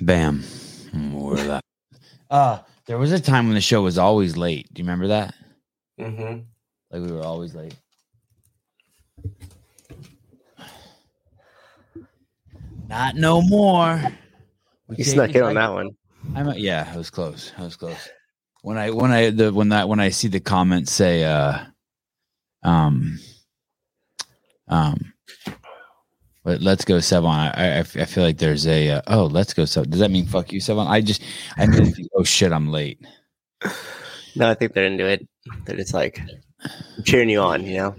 Bam. We're live. Uh, there was a time when the show was always late. Do you remember that? Mm-hmm. Like we were always late. Not no more. We You snuck it in on that one. I'm a, yeah, I was close. I was close. When I when I the when that when I see the comments say uh um um but let's go Sevan. I, I I feel like there's a uh, oh let's go Sevan. Does that mean fuck you Sevan? I just I mean oh shit I'm late. No, I think they're into it. They're just like cheering you on, you know.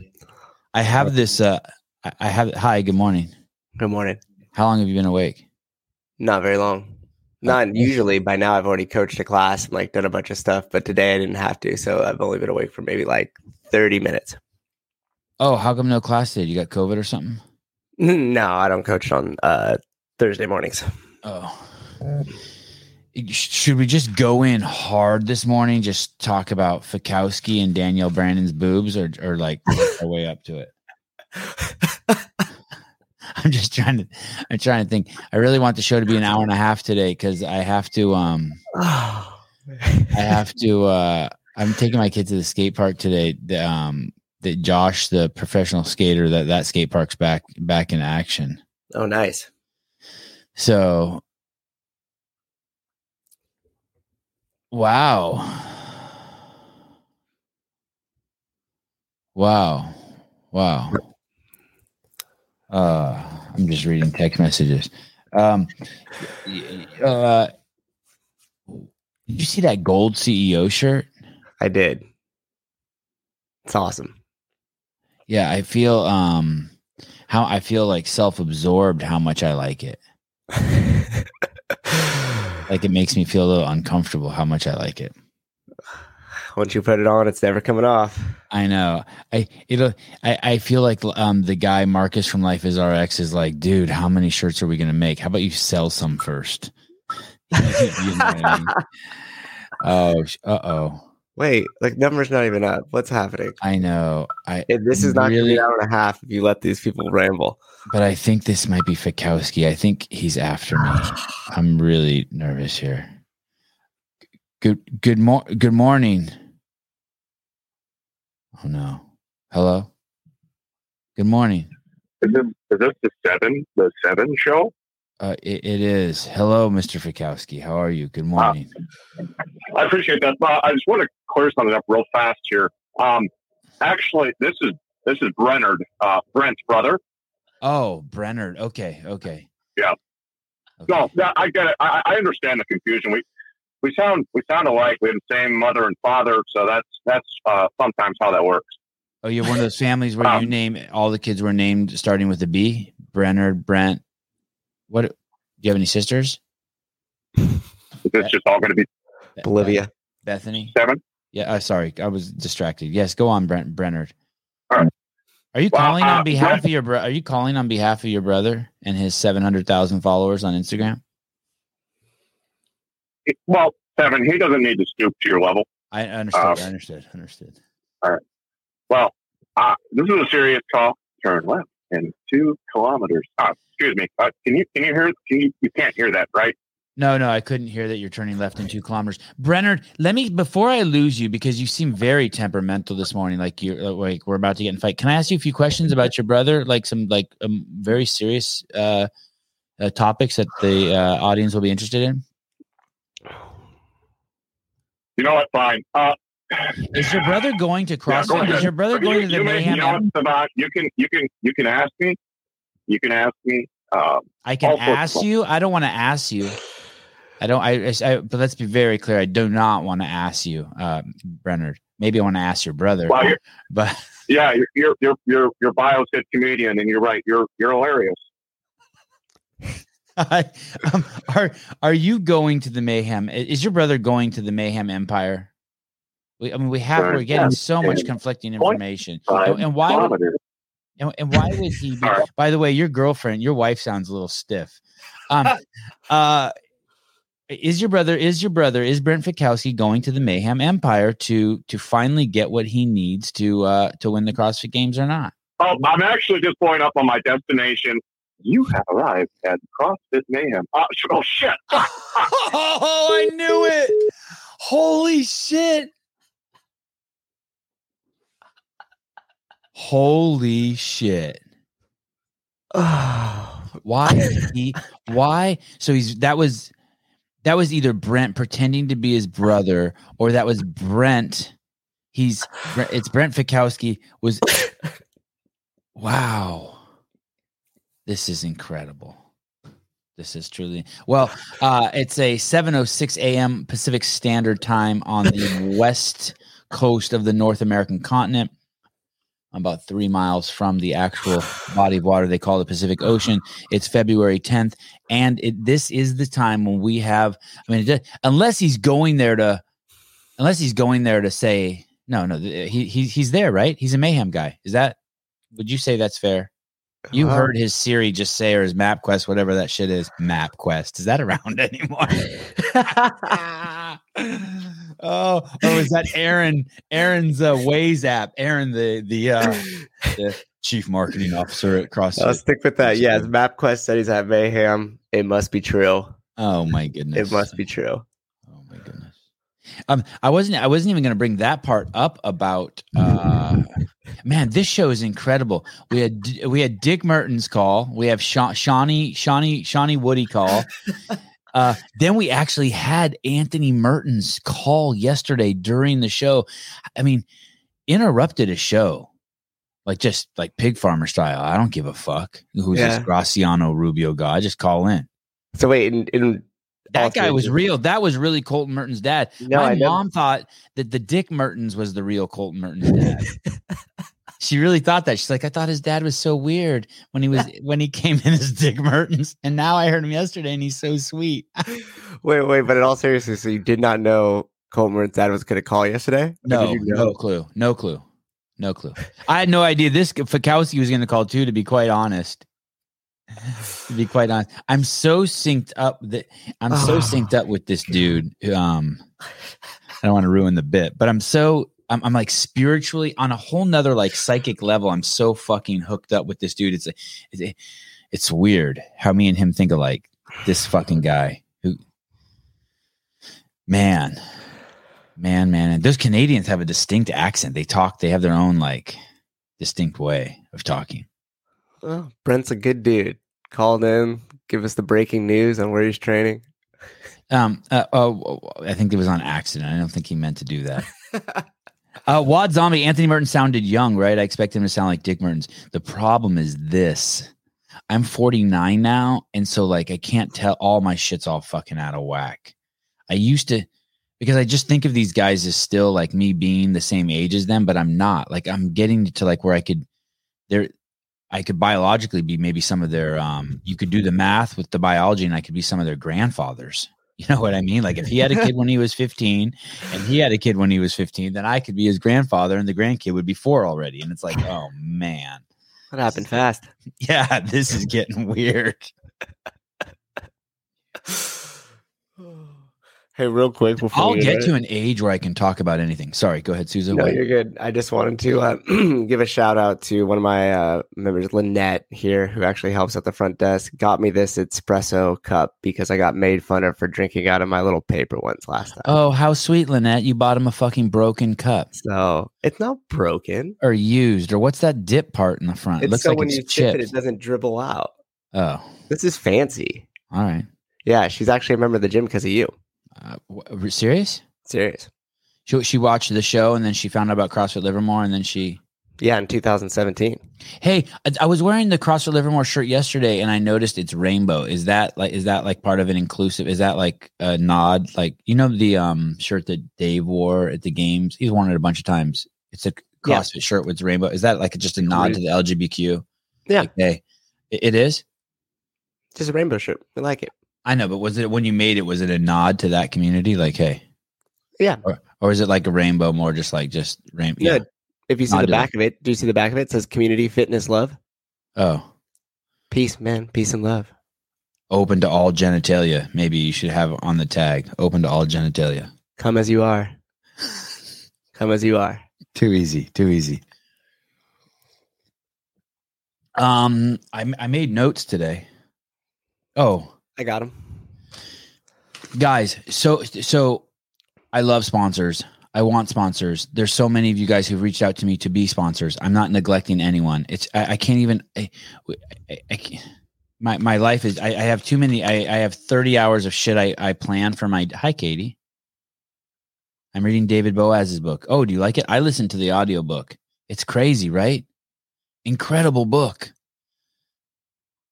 I have this uh I, have hi good morning. Good morning. How long have you been awake? Not very long. Not usually by now I've already coached a class and like done a bunch of stuff, but today I didn't have to, so I've only been awake for maybe like 30 minutes. Oh, how come no class today? You got COVID or something? No, I don't coach on uh Thursday mornings. Oh. Should we just go in hard this morning? Just talk about Fikowski and Danielle Brandon's boobs, or or like our way up to it? I'm just trying to. I'm trying to think. I really want the show to be an hour and a half today because I have to. Um. I have to. Uh, I'm taking my kid to the skate park today. The, um, that Josh, the professional skater, that that skate park's back back in action. oh, nice. So, wow. Wow. Wow. Uh, I'm just reading text messages. Um, uh, did you see that gold CEO shirt? I did. It's awesome. Yeah, I feel um how I feel like self-absorbed how much I like it. Like it makes me feel a little uncomfortable how much I like it. Once you put it on, it's never coming off. I know. I it'll. I, I feel like um the guy Marcus from Life is RX is like, dude, how many shirts are we gonna make? How about you sell some first? You know I mean? Oh, uh oh. Wait, like number's not even up. What's happening? I know. I It- this is not really, really an hour and a half if you let these people ramble. but I think this might be Fikowski. I think he's after me. I'm really nervous here. Good good mor- good morning. Oh no. Hello. Good morning. Is this, is this the Sevan the Sevan show? Uh, it, it is. Hello, Mr. Fikowski. How are you? Good morning. I appreciate that. Uh, I just want to clear something up real fast here. Um, actually, this is this is Brennard, uh, Brent's brother. Oh, Brennard. Okay, okay. Yeah. Okay. No, that, I get it. I, I understand the confusion. We we sound we sound alike. We have the same mother and father, so that's that's uh, sometimes how that works. Oh, you're one of those families where you Um, name all the kids were named starting with a B. Brennard, Brent. What? Do you have any sisters? Is this just all going to be Be- Bolivia. Bethany. seven? Yeah. Uh, sorry, I was distracted. Yes, go on, Brent. Brennard. All right. Are you Well, calling uh, on behalf Brent- of your bro- Are you calling on behalf of your brother and his Sevan hundred thousand followers on Instagram? Well, seven. He doesn't need to stoop to your level. I understood. Uh, I understood. Understood. All right. Well, uh, this is a serious call. Turn left in two kilometers. Uh, excuse me. Uh, can you can you hear? Can you you can't hear that, right? No, no, I couldn't hear that you're turning left in two kilometers. Brennard, let me before I lose you because you seem very temperamental this morning. Like you're uh, like we're about to get in fight. Can I ask you a few questions about your brother? Like some like um, very serious uh, uh, topics that the uh, audience will be interested in. You know what? Fine. Uh, Is your brother going to yeah, go? Is your brother You- going to the you Mayhem? You know what, You can you can you can ask me. You can ask me. Uh, I can all sorts of ask you. I don't want to ask you. I don't. I, I. But let's be very clear. I do not want to ask you, uh, Brennard. Maybe I want to ask your brother. well, but yeah, you're you're you're you're, you're bio said comedian, and you're right. You're you're hilarious. um, are are you going to the mayhem? Is your brother going to the mayhem empire? We, I mean, we have we're getting so much conflicting information, and, and why? would- And, and why would he? Be, By the way, your girlfriend, your wife sounds a little stiff. Um, uh, is your brother? Is your brother? Is Brent Fikowski going to the Mayhem Empire to to finally get what he needs to uh to win the CrossFit Games or not? Oh, I'm actually just pulling up on my destination. You have arrived at CrossFit Mayhem. Uh, oh shit! oh, I knew it. Holy shit. Holy shit. Why he why so he's that was that was either Brent pretending to be his brother or that was Brent he's it's Brent Fikowski was wow. This is incredible. This is truly well uh it's a 706 a.m pacific standard time on the west coast of the north american continent about three miles from the actual body of water they call the Pacific Ocean. It's February 10th, and it, this is the time when we have. I mean, it, unless he's going there to, unless he's going there to say no, no, he, he he's there, right? He's a mayhem guy. Is that? Would you say that's fair? You Uh, heard his Siri just say or his Map Quest, whatever that shit is. Map Quest is that around anymore? oh, oh, is that Aaron? Aaron's uh, Waze app. Aaron, the the uh, the chief marketing officer at CrossFit. I'll stick with that. Yes, MapQuest said he's at Mayhem. It must be true. Oh my goodness! It must be true. Oh my goodness. Um, I wasn't. I wasn't even going to bring that part up about. Uh, man, this show is incredible. We had we had Dick Mertens call. We have Sha- Shawnee Shawnee Shawnee Woody call. Uh, then we actually had Anthony Mertens call yesterday during the show. I mean, interrupted a show like just like pig farmer style. I don't give a fuck who's Yeah. this Graciano Rubio guy. Just call in. So wait, in, in That guy was real. That was really Colten Mertens' dad. No, My mom thought that the Dick Mertens was the real Colten Mertens' dad. she really thought that. She's like, I thought his dad was so weird when he was when he came in as Dick Mertens, and now I heard him yesterday, and he's so sweet. Wait, wait, but in all seriousness, so you did not know Coleman's dad was going to call yesterday? No, you know? no clue, no clue, no clue. I had no idea this Fikowski was going to call too. To be quite honest, to be quite honest, I'm so synced up that I'm so synced up with this dude. Um, I don't want to ruin the bit, but I'm so I'm, I'm like spiritually on a whole nother like psychic level. I'm so fucking hooked up with this dude. It's it's, it's weird how me and him think alike. This fucking guy who, man, man, man, and those Canadians have a distinct accent. They talk. They have their own like distinct way of talking. Well, Brent's a good dude. Called in, give us the breaking news on where he's training. Um, uh, oh, I think it was on accident. I don't think he meant to do that. Uh, Wad Zombie, Anthony Mertens sounded young, right? I expect him to sound like Dick Mertens. The problem is this I'm 49 now. And so, like, I can't tell all my shit's all fucking out of whack. I used to, because I just think of these guys as still like me being the same age as them, but I'm not. Like, I'm getting to like where I could, there, I could biologically be maybe some of their, um, you could do the math with the biology and I could be some of their grandfathers. You know what I mean? Like if he had a kid when he was 15 and he had a kid when he was 15, then I could be his grandfather and the grandkid would be four already. And it's like, oh man. What happened fast? Yeah, this is getting weird. Hey, real quick before I'll get to it- an age where I can talk about anything. Sorry, go ahead, Susan. No, What- you're good. I just wanted to uh, give a shout out to one of my uh, members, Lynette, here, who actually helps at the front desk. Got me this espresso cup because I got made fun of for drinking out of my little paper ones last time. Oh, how sweet, Lynette. You bought him a fucking broken cup So it's not broken. or used, or what's that dip part in the front? It's it looks so like when it's you chip it, it doesn't dribble out. oh, This is fancy. all right. Yeah, she's actually a member of the gym because of you. Uh, w- serious? Serious. She, she watched the show and then she found out about CrossFit Livermore and then she Yeah, in 2017. Hey, I, I was wearing the CrossFit Livermore shirt yesterday, and I noticed it's rainbow. Is that like is that like part of an inclusive? Is that like a nod? Like you know the um shirt that Dave wore at the games. He's worn it a bunch of times. It's a Yeah. CrossFit shirt with rainbow. Is that like just a nod to the LGBTQ? Yeah. Like, hey, it- it is. Just a rainbow shirt. I like it. I know, but was it when you made it? Was it a nod to that community? Like, hey, Yeah. or or is it like a rainbow more just like just rainbow? Yeah. If you see Nod the back of it, do you see the back of it? It says community fitness love. Oh, Peace, man. Peace and love. open to all genitalia. Maybe you should have on the tag. Open to all genitalia. Come as you are. Come as you are. Too easy. Too easy. Um, I I made notes today. Oh, I got him. guys, so so I love sponsors. I want sponsors. There's so many of you guys who've reached out to me to be sponsors. I'm not neglecting anyone. It's I, I can't even. I, I, I can't, my my life is. I, have too many. I, I have 30 hours of shit I I plan for my. Hi, Katie. I'm reading David Boaz's book. Oh, do you like it? I listened to the audiobook. It's crazy, right? Incredible book.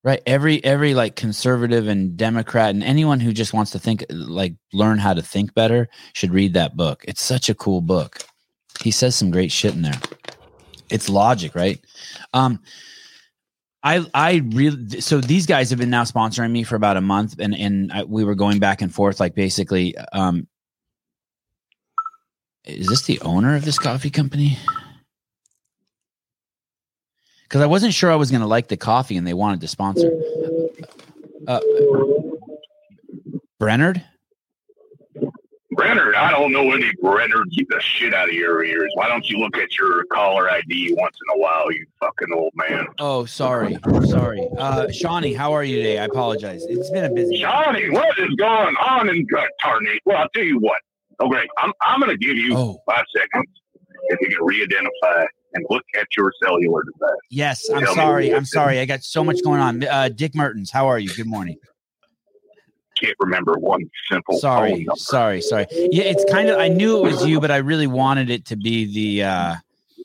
Right. Every every like conservative and Democrat and anyone who just wants to think like learn how to think better should read that book. It's such a cool book. He says some great shit in there. It's logic, right? Um I I really so these guys have been now sponsoring me for about a month and and I, we were going back and forth like basically um is this the owner of this coffee company? Because I wasn't sure I was going to like the coffee, and they wanted to sponsor. Uh, Brennard. Brenner, I don't know any Brenner. Keep the shit out of your ears. Why don't you look at your caller ID once in a while, you fucking old man? Oh, sorry, sorry. Uh, Shawnee, how are you today? I apologize. It's been a busy. Johnny, what is going on in tarnate? Well, I'll tell you what. Okay, I'm I'm gonna give you five seconds if you can re-identify and look at your cellular device. yes. I'm Tell sorry. I'm sorry. I got so much going on. Uh, Dick Mertens, how are you? Good morning. Can't remember one simple Sorry, sorry, sorry. Yeah, it's kind of. I knew it was you, but I really wanted it to be the uh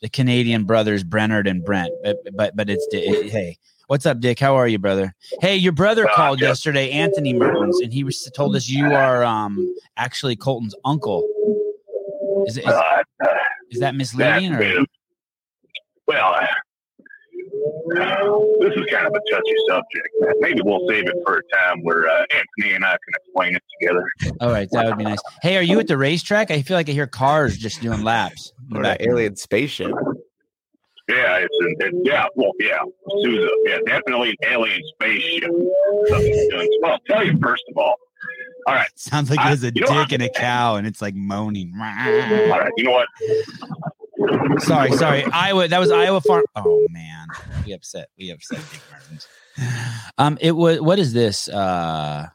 the Canadian brothers Brennard and Brent. But but but it's it, hey, what's up, Dick? How are you, brother? Hey, your brother Uh, called yeah. yesterday, Anthony Mertens, and he was told us you are um actually Colten's uncle. Is it is, Uh, is that misleading or? Well, uh, this is kind of a touchy subject. Maybe we'll save it for a time where uh, Anthony and I can explain it together. All right, that would be nice. Hey, are you at the racetrack? I feel like I hear cars just doing laps. in the Or an alien spaceship. Yeah, it's, an, it's yeah, well, yeah, Souza, yeah, definitely an alien spaceship. Well, I'll tell you first of all. All right, Sounds like I- there's a you know, dick and a cow, and it's like moaning. all right. You know what? Sorry, sorry. Iowa. That was Iowa Farm. Oh man, we upset. We upset Dick Mertens. Um, it was. What is this? Uh,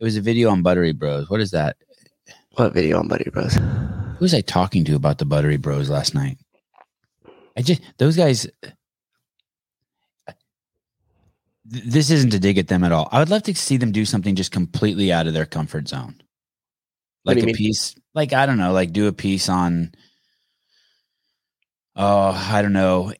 it was a video on Buttery Bros. What is that? What video on Buttery Bros? Who was I talking to about the Buttery Bros last night? I just those guys. This isn't to dig at them at all. I would love to see them do something just completely out of their comfort zone, like a mean? piece. Like I don't know, like do a piece on. Oh, I don't know,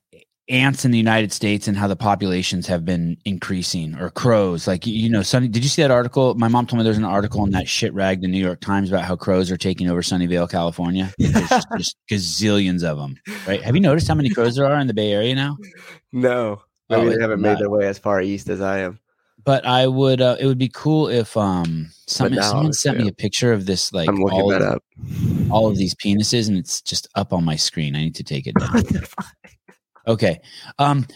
ants in the United States and how the populations have been increasing, or crows. Like you- know, Sunny. Did you see that article? My mom told me there's an article in that shit rag, the New York Times, about how crows are taking over Sunnyvale, California. There's just, just gazillions of them. Right? Have you noticed how many crows there are in the Bay Area now? No. Oh, they haven't made not. their way as far east as I am. But I would. Uh, it would be cool if um someone someone sent me a picture of this like I'm looking all that up. All of these penises, and it's just up on my screen. I need to take it down. Okay. Um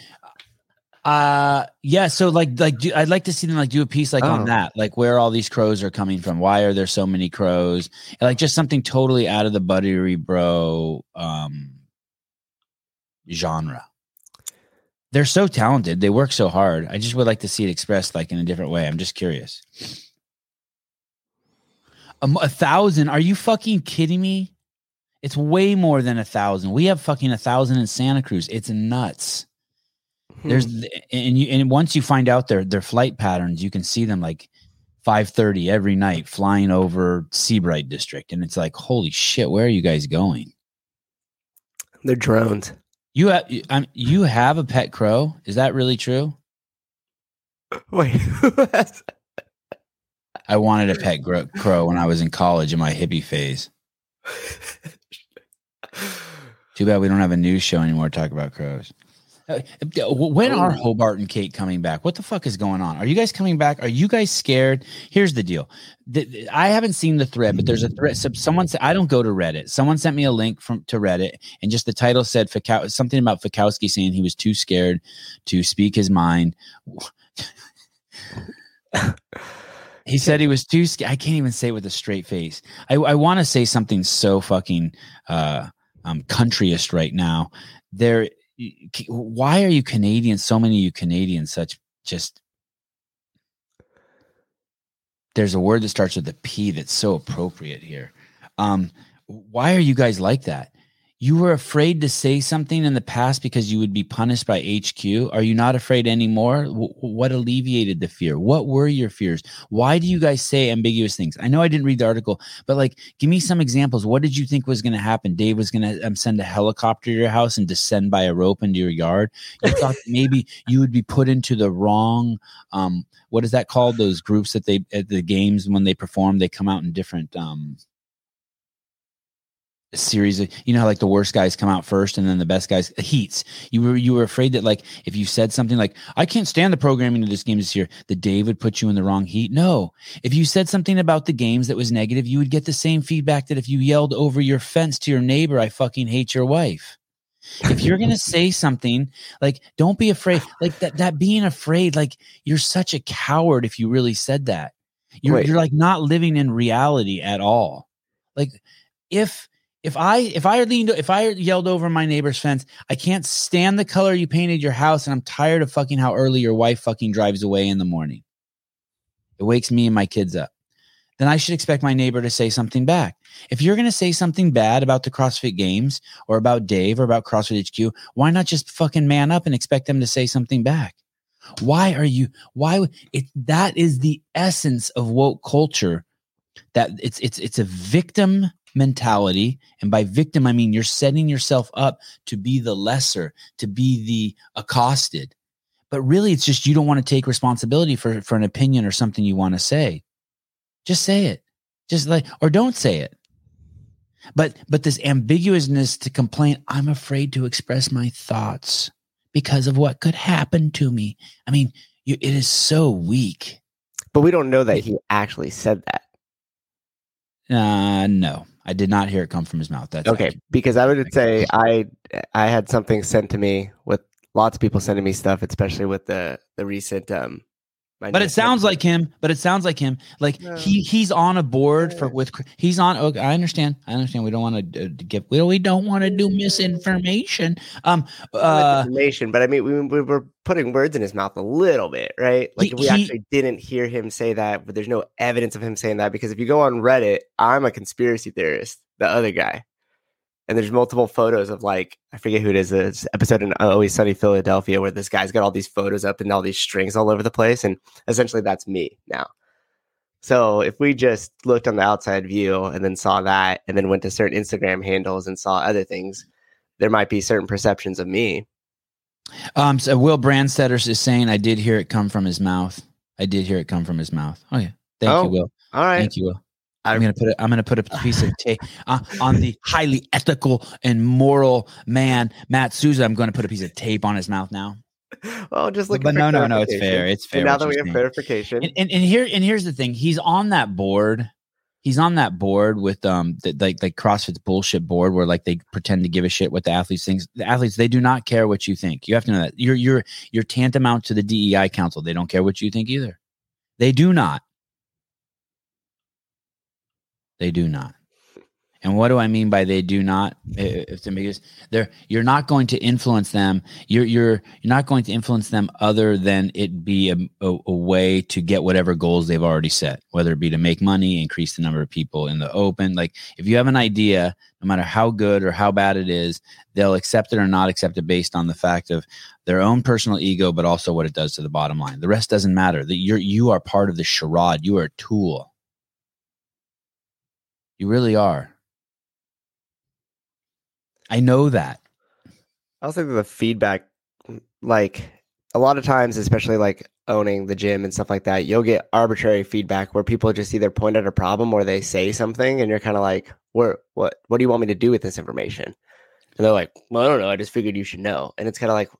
uh yeah, so like like do, I'd like to see them like do a piece like Oh. on that, like where all these crows are coming from. Why are there so many crows? And, like just something totally out of the buttery bro um genre. They're so talented. They work so hard. I just would like to see it expressed like in a different way. I'm just curious. Um, a thousand? Are you fucking kidding me? It's way more than a thousand. We have fucking a thousand in Santa Cruz. It's nuts. There's Hmm. and you and once you find out their their flight patterns, you can see them like five thirty every night flying over Seabright District, and it's like, holy shit, where are you guys going? They're drones. You have um, you have a pet crow? Is that really true? Wait. Who has- I wanted a pet gro- crow when I was in college in my hippie phase. Too bad we don't have a news show anymore to talk about crows. Uh, When are. Hobart and Kate coming back? What the fuck is going on? Are you guys coming back? Are you guys scared? Here's the deal. The- the- I haven't seen the thread, but there's a thread. So someone said I don't go to Reddit. Someone sent me a link from to Reddit, and just the title said Fikow, something about Fikowski saying he was too scared to speak his mind. he said he was too scared. I can't even say it with a straight face. I, I want to say something so fucking uh, um, countryist right now. There, why are you Canadians? So many of you Canadians, such just. There's a word that starts with a P that's so appropriate here. Um, why are you guys like that? You were afraid to say something in the past because you would be punished by HQ. Are you not afraid anymore? W- what alleviated the fear? What were your fears? Why do you guys say ambiguous things? I know I didn't read the article, but like, give me some examples. What did you think was going to happen? Dave was going to um, send a helicopter to your house and descend by a rope into your yard. You thought maybe you would be put into the wrong, um, what is that called? Those groups that they at the games when they perform, they come out in different um, series of you know how like the worst guys come out first and then the best guys heats. You were you were afraid that like if you said something like i can't stand the programming of this game this year the day would put you in the wrong heat? No. If you said something about the games that was negative you would get the same feedback that if you yelled over your fence to your neighbor i fucking hate your wife. If you're gonna say something like don't be afraid like that that being afraid like you're such a coward if you really said that. You're, you're like not living in reality at all. Like if if I if I leaned if I yelled over my neighbor's fence, I can't stand the color you painted your house, and I'm tired of fucking how early your wife fucking drives away in the morning. It wakes me and my kids up. Then I should expect my neighbor to say something back. If you're to say something bad about the CrossFit Games or about Dave or about CrossFit HQ, why not just fucking man up and expect them to say something back? Why are you? Why it? That is the essence of woke culture. That it's it's it's a victim mentality. And by victim, I mean you're setting yourself up to be the lesser, to be the accosted. But really, it's just you don't want to take responsibility for, for an opinion or something you want to say. Just say it. Just like, or don't say it. But but this ambiguousness to complain, I'm afraid to express my thoughts because of what could happen to me. I mean, you, it is so weak. But we don't know that he actually said that. Uh, no, I did not hear it come from his mouth. That's okay. Because I would say I I had something sent to me with lots of people sending me stuff, especially with the the recent um but it sounds like him. But it sounds like him. Like no. he he's on a board for with he's on. Okay, I understand. I understand. We don't want to uh, give. We we don't want to do misinformation. Um, uh, information. But I mean, we, we were putting words in his mouth a little bit, right? Like he, we actually didn't hear him say that, but there's no evidence of him saying that because if you go on Reddit, I'm a conspiracy theorist. The other guy, and there's multiple photos of like I forget who it is. It's episode in Always Sunny Philadelphia where this guy's got all these photos up and all these strings all over the place, and essentially that's me now. So if we just looked on the outside view and then saw that, and then went to certain Instagram handles and saw other things, there might be certain perceptions of me. Um, so Will Brandstetter is saying I did hear it come from his mouth. I did hear it come from his mouth. Oh yeah, thank oh, you, Will. All right, thank you, Will. I'm gonna put it. I'm gonna put a piece of tape uh, on the highly ethical and moral man, Matt Souza. I'm gonna put a piece of tape on his mouth now. Well, just look. But no, no, no. It's fair. It's fair. And now that we have saying. verification, and, and, and here and here's the thing. He's on that board. He's on that board with um the, like like CrossFit's bullshit board where like they pretend to give a shit what the athletes think. The athletes they do not care what you think. You have to know that you're you're you're tantamount to the DEI council. They don't care what you think either. They do not. They do not. And what do I mean by they do not? If because they're you're not going to influence them. You're you're you're not going to influence them other than it be a, a, a, way to get whatever goals they've already set, whether it be to make money, increase the number of people in the open. Like if you have an idea, no matter how good or how bad it is, they'll accept it or not accept it based on the fact of their own personal ego, but also what it does to the bottom line. The rest doesn't matter. That you're you are part of the charade. You are a tool you really are. I know that. I also think the feedback, like a lot of times, especially like owning the gym and stuff like that, you'll get arbitrary feedback where people just either point at a problem or they say something, and you're kind of like, "Where? What? What do you want me to do with this information?" And they're like, "Well, I don't know. I just figured you should know." And it's kind of like,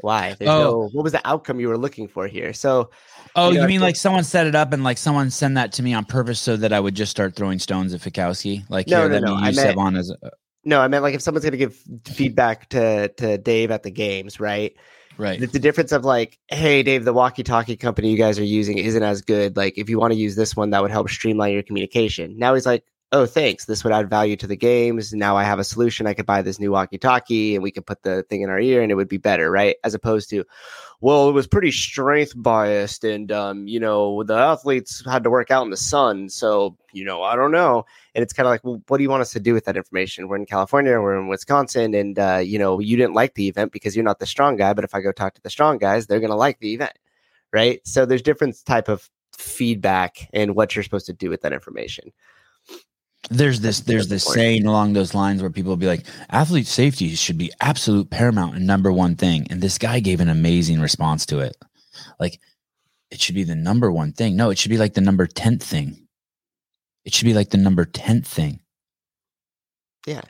why? There's oh. no. What was the outcome you were looking for here? So Oh, you, you mean like someone set it up and like someone send that to me on purpose so that I would just start throwing stones at Fikowski? Like, no, here, no, no. I meant, as a, uh, no, I meant like if someone's going to give feedback to to Dave at the games, right? Right. The, the difference of like, hey, Dave, the walkie-talkie company you guys are using isn't as good. Like, if you want to use this one, that would help streamline your communication. Now he's like, oh, thanks. This would add value to the games. Now I have a solution. I could buy this new walkie talkie and we could put the thing in our ear and it would be better, right? As opposed to, well, it was pretty strength biased and, um, you know, the athletes had to work out in the sun. So, you know, I don't know. And it's kind of like, well, what do you want us to do with that information? We're in California, we're in Wisconsin, and, uh, you know, you didn't like the event because you're not the strong guy. But if I go talk to the strong guys, they're going to like the event, right? So there's different type of feedback and what you're supposed to do with that information. There's this there's this saying along those lines where people will be like, athlete safety should be absolute paramount and number one thing. And this guy gave an amazing response to it. Like, it should be the number one thing. No, it should be like the number 10th thing. It should be like the number 10th thing. Yeah.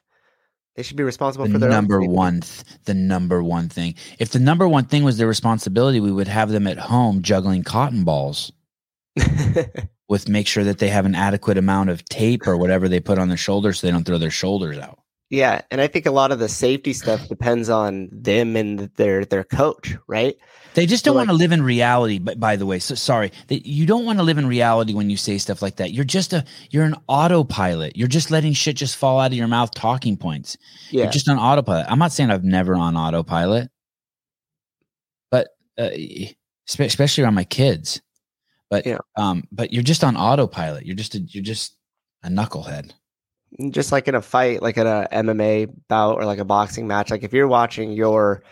They should be responsible the for their number one, th- the number one thing. If the number one thing was their responsibility, we would have them at home juggling cotton balls with make sure that they have an adequate amount of tape or whatever they put on their shoulders so they don't throw their shoulders out. Yeah, and I think a lot of the safety stuff depends on them and their their coach, right? They just don't So, want to live in reality. But by the way, so sorry, They- you don't want to live in reality when you say stuff like that. You're just a you're an autopilot. You're just letting shit just fall out of your mouth. Talking points. Yeah, You're just on autopilot. I'm not saying I've never on autopilot, but uh, spe- especially around my kids. But Yeah. um, but you're just on autopilot. You're just a, you're just a knucklehead. just like in a fight, like at a MMA bout or like a boxing match. Like if you're watching your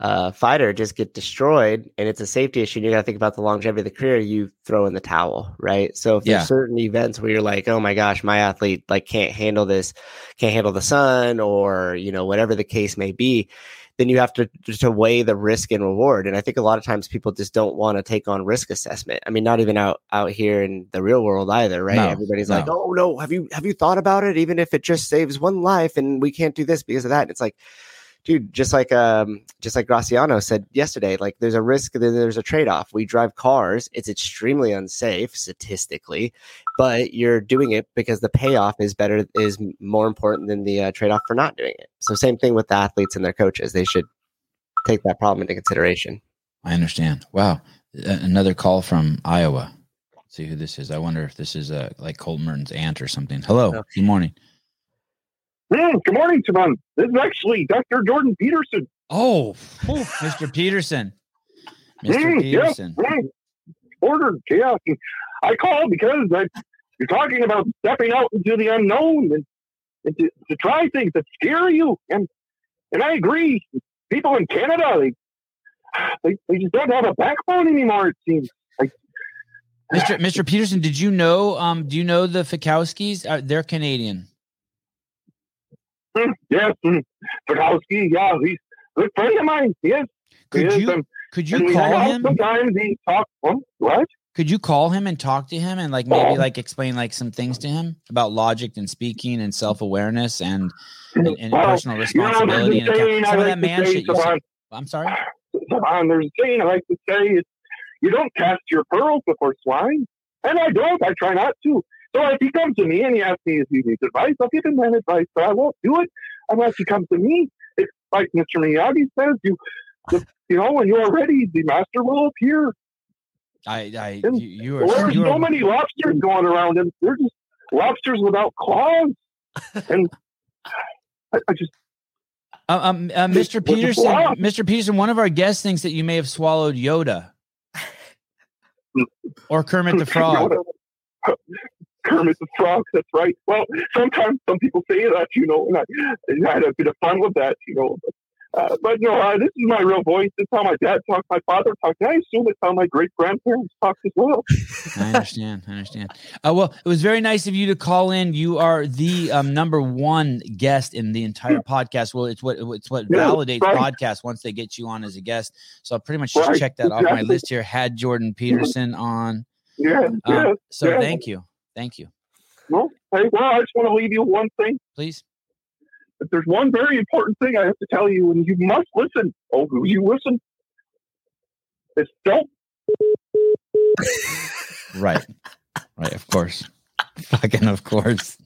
uh, fighter just get destroyed and it's a safety issue, and you got to think about the longevity of the career. You throw in the towel, right? So if Yeah. there's certain events where you're like, oh my gosh, my athlete like can't handle this, can't handle the sun, or you know whatever the case may be. Then you have to to weigh the risk and reward, and I think a lot of times people just don't want to take on risk assessment. I mean, not even out out here in the real world either, right? No, Everybody's like, "Oh no, have you have you thought about it? Even if it just saves one life, and we can't do this because of that." And it's like, dude, just like um, just like Graciano said yesterday, like there's a risk, there's a trade off. We drive cars; it's extremely unsafe statistically, but you're doing it because the payoff is better, is more important than the uh, trade off for not doing it. So same thing with the athletes and their coaches; they should take that problem into consideration. I understand. Wow, A- another call from Iowa. Let's see who this is. I wonder if this is uh, like Colt Mertens' aunt or something. Hello. Oh. Good morning. Mm, good morning, Timon. This is actually Dr. Jordan Peterson. Oh, whew, Mr. Peterson. Mr. Mm, yeah, Peterson. mm. Ordered, yeah. I called because I, you're talking about stepping out into the unknown and, and to, to try things that scare you. And and I agree. People in Canada, they, they, they just don't have a backbone anymore, it seems. Mr. Mr. Peterson, did you know? Um, do you know the Fikowskis? Uh, they're Canadian. Mm, yes, mm. Fikowski, yeah, he's a good friend of mine. Yes, he Could is. you could you call him? Sometimes he talks. Oh, what? Could you call him and talk to him and like maybe um. like explain like some things to him about logic and speaking and self awareness and and, and Well, personal you know, responsibility and some I of like that man shit. You said. I'm sorry. Sevan, there's a saying I like to say is you don't cast your pearls before swine. And I don't. I try not to. So if he comes to me and he asks me if he needs advice, I'll give him that advice, but I won't do it unless he comes to me. It's like Mr. Miyagi says, you you know, when you are ready, the master will appear. I I And you, you are there's you so are many lobsters going around, and they're just lobsters without claws. And I, I just Uh, um, uh, Mr. Peterson. Mr. Peterson, one of our guests thinks that you may have swallowed Yoda or Kermit the Frog. Kermit the Frog. That's right. Well, sometimes some people say that, you know, and I, and I had a bit of fun with that, you know. But, uh, but no, uh, this is my real voice. This is how my dad talked, my father talked. and I assume it's how my great grandparents talked as well. I understand. I understand. Uh, well, it was very nice of you to call in. You are the um, number one guest in the entire podcast. Well, it's what it's what Yeah, validates right. podcasts once they get you on as a guest. So I pretty much just Right, checked that off my list here. Had Jordan Peterson on. Yeah, Um, yeah. so yeah. thank you, thank you. Hey, well, I just want to leave you one thing. Please. But there's one very important thing I have to tell you, and you must listen. Oh, who you listen? It's don't Right. Right. Of course. Fucking of course.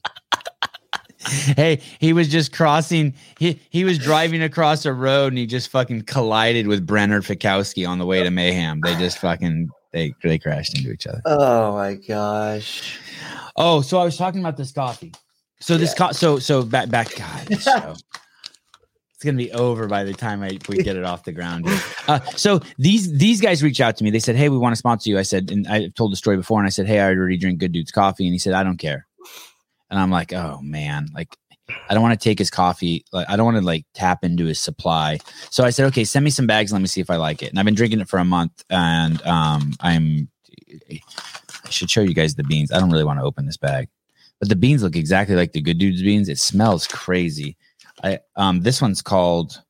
hey, he was just crossing. He he was driving across a road and he just fucking collided with Brenner Fikowski on the way to Mayhem. They just fucking they they crashed into each other. Oh my gosh. Oh, so I was talking about this coffee. So this co- so so back back God, it's gonna be over by the time I we get it off the ground. Uh, so these these guys reached out to me. They said, "Hey, we want to sponsor you." I said, and I told the story before, and I said, "Hey, I already drink Good Dude's coffee," and he said, "I don't care." And I'm like, "Oh man, like." I don't want to take his coffee. Like I don't want to like tap into his supply. So I said, okay, send me some bags. Let me see if I like it. And I've been drinking it for a month, and um, I'm. I should show you guys the beans. I don't really want to open this bag, but the beans look exactly like the Good Dude's beans. It smells crazy. I um, this one's called.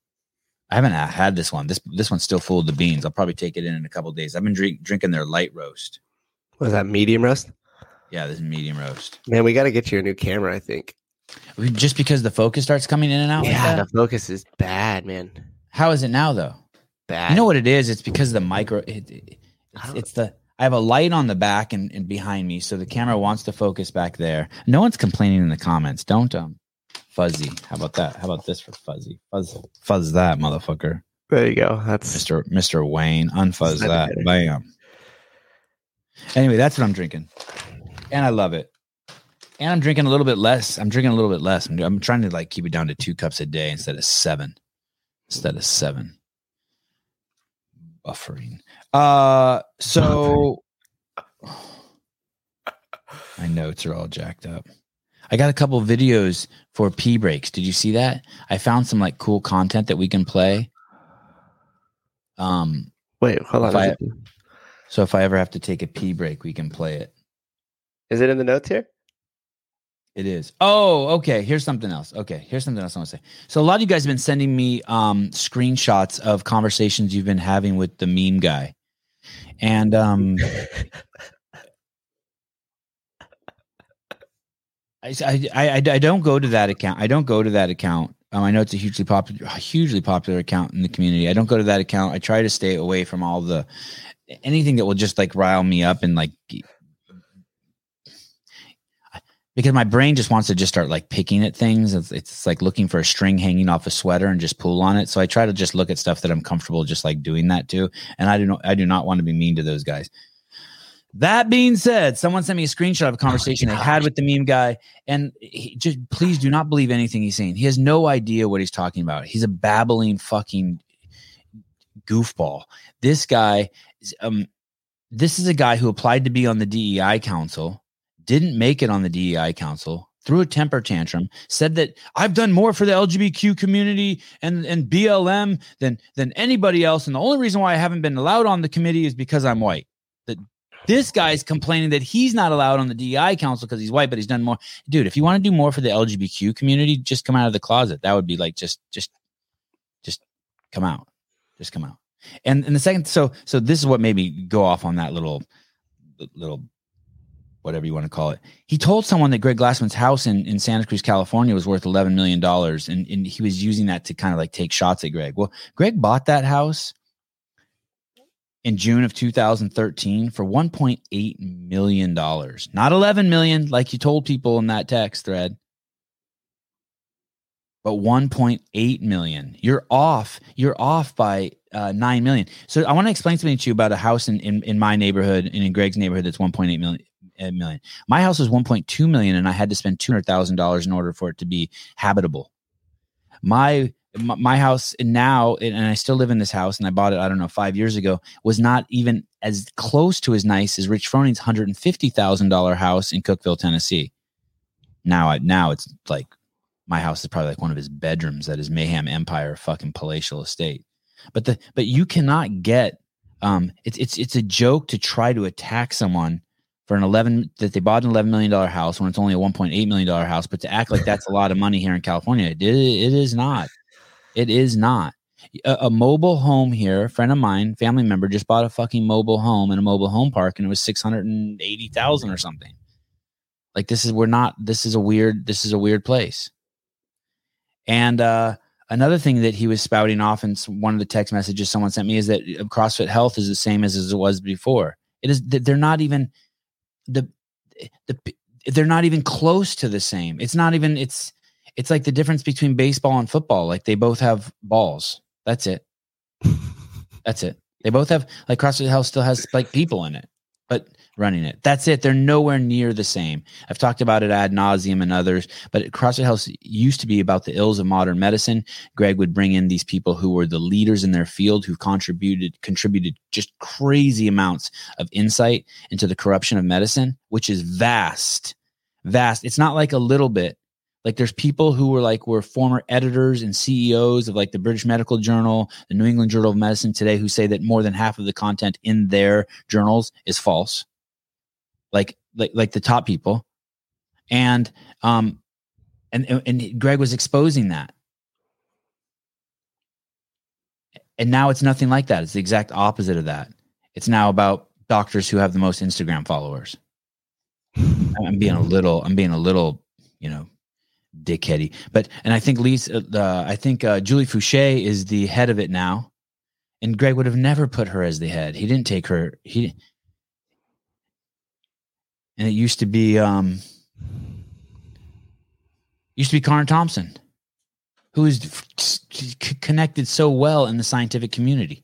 I haven't had this one. This this one's still full of the beans. I'll probably take it in in a couple days. I've been drink, drinking their light roast. Was that medium roast? Yeah, this is medium roast. Man, we got to get you a new camera. I think. Just because the focus starts coming in and out. yeah, that? the focus is bad, man. How is it now though? Bad. You know what it is? It's because the micro. It, it- it's, it's the. I have a light on the back and, and behind me, so the camera wants to focus back there. No one's complaining in the comments. Don't um, fuzzy. How about that? How about this for fuzzy? Fuzz, fuzz that motherfucker, There you go. That's Mister Mister Wayne. Unfuzz that. better. Bam. Anyway, that's what I'm drinking, and I love it. And I'm drinking a little bit less. I'm drinking a little bit less. I'm, I'm trying to like keep it down to two cups a day instead of seven. Instead of seven. Buffering. Uh so my notes are all jacked up. I got a couple videos for pee breaks. Did you see that? I found some like cool content that we can play. Um, wait. Hold on. I- so if I ever have to take a pee break, we can play it. Is it in the notes here? It is. Oh, okay. Here's something else. Okay, here's something else I want to say. So a lot of you guys have been sending me um, screenshots of conversations you've been having with the meme guy, and um, I, I, I, I don't go to that account. I don't go to that account. Um, I know it's a hugely popular, hugely popular account in the community. I don't go to that account. I try to stay away from all the anything that will just like rile me up and like because my brain just wants to just start like picking at things. It's, it's like looking for a string hanging off a sweater and just pull on it. So I try to just look at stuff that I'm comfortable just like doing that too. And I do not, I do not want to be mean to those guys. That being said, someone sent me a screenshot of a conversation I had with the meme guy, and he just please do not believe anything he's saying. He has no idea what he's talking about. He's a babbling fucking goofball. This guy, um, this is a guy who applied to be on the DEI council, didn't make it on the DEI council, threw a temper tantrum, said that I've done more for the LGBTQ community and and BLM than than anybody else, and the only reason why I haven't been allowed on the committee is because I'm white. That this guy's complaining that he's not allowed on the DEI council because he's white, but he's done more. Dude, if you want to do more for the LGBTQ community, just come out of the closet. That would be like just just just come out. Just come out. And and the second, so so this is what made me go off on that little little whatever you want to call it. He told someone that Greg Glassman's house in, in Santa Cruz, California was worth $11 million. And, and he was using that to kind of like take shots at Greg. Well, Greg bought that house in June of 2013 for $1.8 million. Not 11 million, like you told people in that text thread, but 1.8 million. You're off. You're off by uh, 9 million. So I want to explain something to you about a house in, in, in my neighborhood and in Greg's neighborhood that's 1.8 million. Million. My house was 1.2 million, and I had to spend two hundred thousand dollars in order for it to be habitable. My my, house now, and I still live in this house, and I bought it. I don't know five years ago. Was not even as close to as nice as Rich Froning's hundred and fifty thousand dollar house in Cookeville, Tennessee. Now, I now it's like my house is probably like one of his bedrooms at his Mayhem Empire fucking palatial estate. But the but you cannot get um it's it's it's a joke to try to attack someone for an 11 that they bought an 11 million dollar house when it's only a 1.8 million dollar house but to act like that's a lot of money here in California it, it is not. It is not. A, a mobile home here a friend of mine family member just bought a fucking mobile home in a mobile home park and it was 680,000 or something. Like this is we're not this is a weird this is a weird place. And uh another thing that he was spouting off in one of the text messages someone sent me is that uh, CrossFit Health is the same as, as it was before. It is they're not even the the they're not even close to the same. It's not even it's it's like the difference between baseball and football. Like they both have balls. That's it. That's it. They both have like CrossFit Health still has like people in it, but running it. That's it. They're nowhere near the same. I've talked about it ad nauseum and others, but CrossFit Health used to be about the ills of modern medicine. Greg would bring in these people who were the leaders in their field who contributed contributed just crazy amounts of insight into the corruption of medicine, which is vast. Vast. It's not like a little bit. Like there's people who were like were former editors and CEOs of like the British Medical Journal, the New England Journal of Medicine today who say that more than half of the content in their journals is false. Like like like the top people. And um and and Greg was exposing that. And now it's nothing like that. It's the exact opposite of that. It's now about doctors who have the most Instagram followers. I'm being a little I'm being a little, you know, dickheady. But and I think Lisa, uh, I think uh, Julie Foucher is the head of it now, and Greg would have never put her as the head. He didn't take her. He and it used to be um used to be Karen Thompson, who is c- connected so well in the scientific community.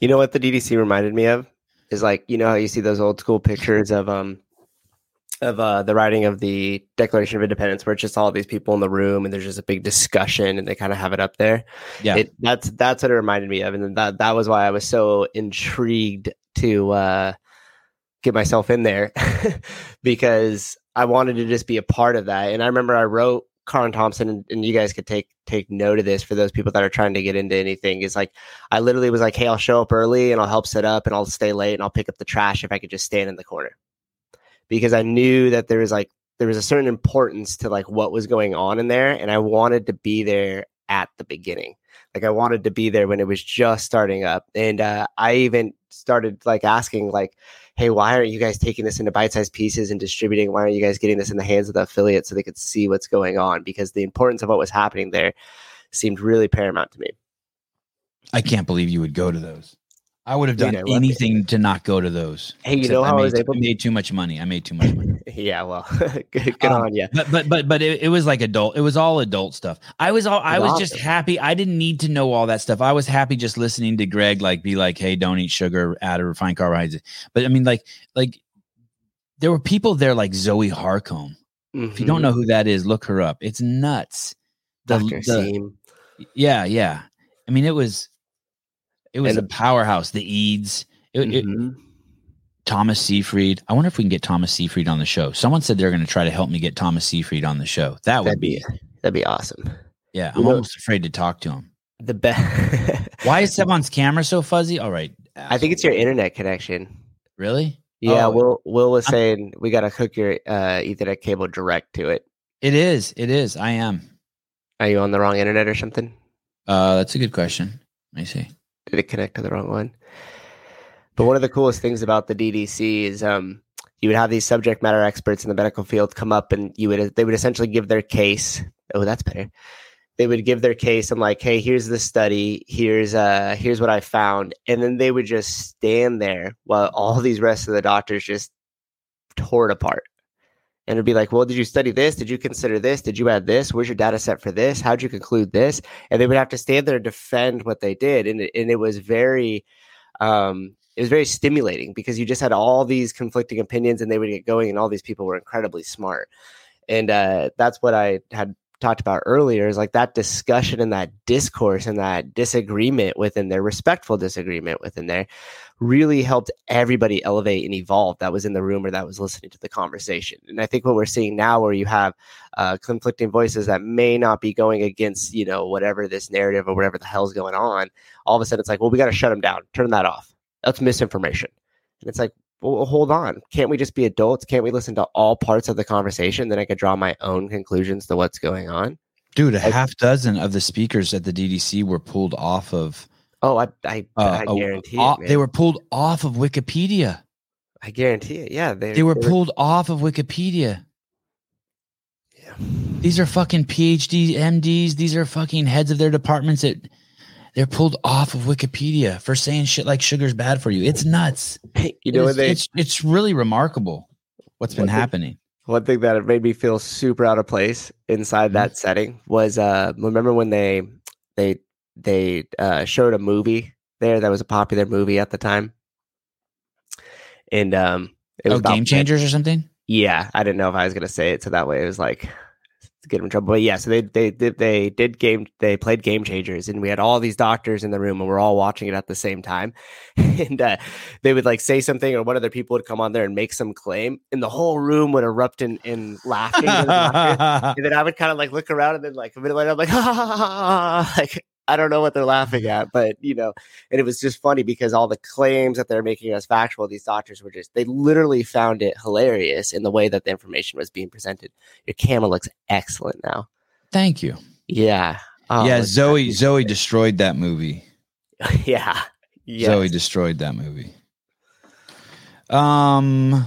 You know what the DDC reminded me of is like you know how you see those old school pictures of um of uh, the writing of the Declaration of Independence, where it's just all these people in the room and there's just a big discussion, and they kind of have it up there. Yeah, it, that's that's what it reminded me of, and that that was why I was so intrigued to uh, get myself in there because I wanted to just be a part of that. And I remember I wrote Karen Thompson, and, and, you guys could take take note of this for those people that are trying to get into anything. Is like I literally was like, "Hey, I'll show up early and I'll help set up, and I'll stay late and I'll pick up the trash if I could just stand in the corner." because I knew that there was like there was a certain importance to like what was going on in there and I wanted to be there at the beginning. Like I wanted to be there when it was just starting up. And uh, I even started like asking like, hey, why aren't you guys taking this into bite-sized pieces and distributing? Why aren't you guys getting this in the hands of the affiliates so they could see what's going on? Because the importance of what was happening there seemed really paramount to me. I can't believe you would go to those. I would have done you know, anything to not go to those. Hey, you know how I, made, I was able? I made too much money. I made too much money. yeah, well, good, good um, on you. But but but but it, it, was like adult. It was all adult stuff. I was all. I was awesome. just happy. I didn't need to know all that stuff. I was happy just listening to Greg like be like, "Hey, don't eat sugar, add a refined carbohydrates." But I mean, like like there were people there like Zoe Harcombe. Mm-hmm. If you don't mm-hmm. know who that is, look her up. It's nuts. The, Dr. The, yeah, yeah. I mean, it was it was and, a powerhouse. The Eades. It, mm-hmm. it, Thomas Seyfried. I wonder if we can get Thomas Seyfried on the show. Someone said they're going to try to help me get Thomas Seyfried on the show. That would be, be that'd be awesome. Yeah, I'm almost afraid to talk to him. The best. Why is Sevan's camera so fuzzy? All right. I think it's your internet connection. Really? Yeah, oh, Will Will was I'm, saying we got to hook your uh, Ethernet cable direct to it. It is. It is. I am. Are you on the wrong internet or something? Uh, that's a good question. Let me see. Did it connect to the wrong one? But one of the coolest things about the DDC is um, you would have these subject matter experts in the medical field come up and you would they would essentially give their case. Oh, that's better. They would give their case. I'm like, hey, here's the study. Here's uh, here's what I found, and then they would just stand there while all these rest of the doctors just tore it apart. And it'd be like, well, did you study this? Did you consider this? Did you add this? Where's your data set for this? How'd you conclude this? And they would have to stand there and defend what they did, and it, and it was very um, it was very stimulating because you just had all these conflicting opinions and they would get going and all these people were incredibly smart and uh, that's what i had talked about earlier is like that discussion and that discourse and that disagreement within there respectful disagreement within there really helped everybody elevate and evolve that was in the room or that was listening to the conversation and i think what we're seeing now where you have uh, conflicting voices that may not be going against you know whatever this narrative or whatever the hell's going on all of a sudden it's like well we got to shut them down turn that off that's misinformation. And it's like, well, hold on. Can't we just be adults? Can't we listen to all parts of the conversation? Then I could draw my own conclusions to what's going on. Dude, a half dozen of the speakers at the DDC were pulled off of. Oh, I I, uh, I guarantee uh, it, They were pulled off of Wikipedia. I guarantee it. Yeah, they they were pulled off of Wikipedia. Yeah. These are fucking PhD MDs. These are fucking heads of their departments at they're pulled off of Wikipedia for saying shit like sugar's bad for you. It's nuts. you know, it is, they, it's it's really remarkable what's been happening. One thing that made me feel super out of place inside mm-hmm. that setting was uh remember when they they they uh showed a movie there that was a popular movie at the time. And um it was Oh, about Game Changers or something? Yeah, I didn't know if I was gonna say it so that way it was like get him in trouble. But yeah, so they they did they did game they played game changers and we had all these doctors in the room and we're all watching it at the same time. and uh, they would like say something or one of their people would come on there and make some claim and the whole room would erupt in, in laughing. and then I would kind of like look around and then like a minute later, I'm like, ha, ha, ha, ha, ha, like I don't know what they're laughing at, but you know, and it was just funny because all the claims that they're making as factual, these doctors were just they literally found it hilarious in the way that the information was being presented. Your camera looks excellent now. Thank you. Yeah. Oh, yeah, Zoe Zoe destroyed that movie. yeah. Yes. Zoe destroyed that movie. Um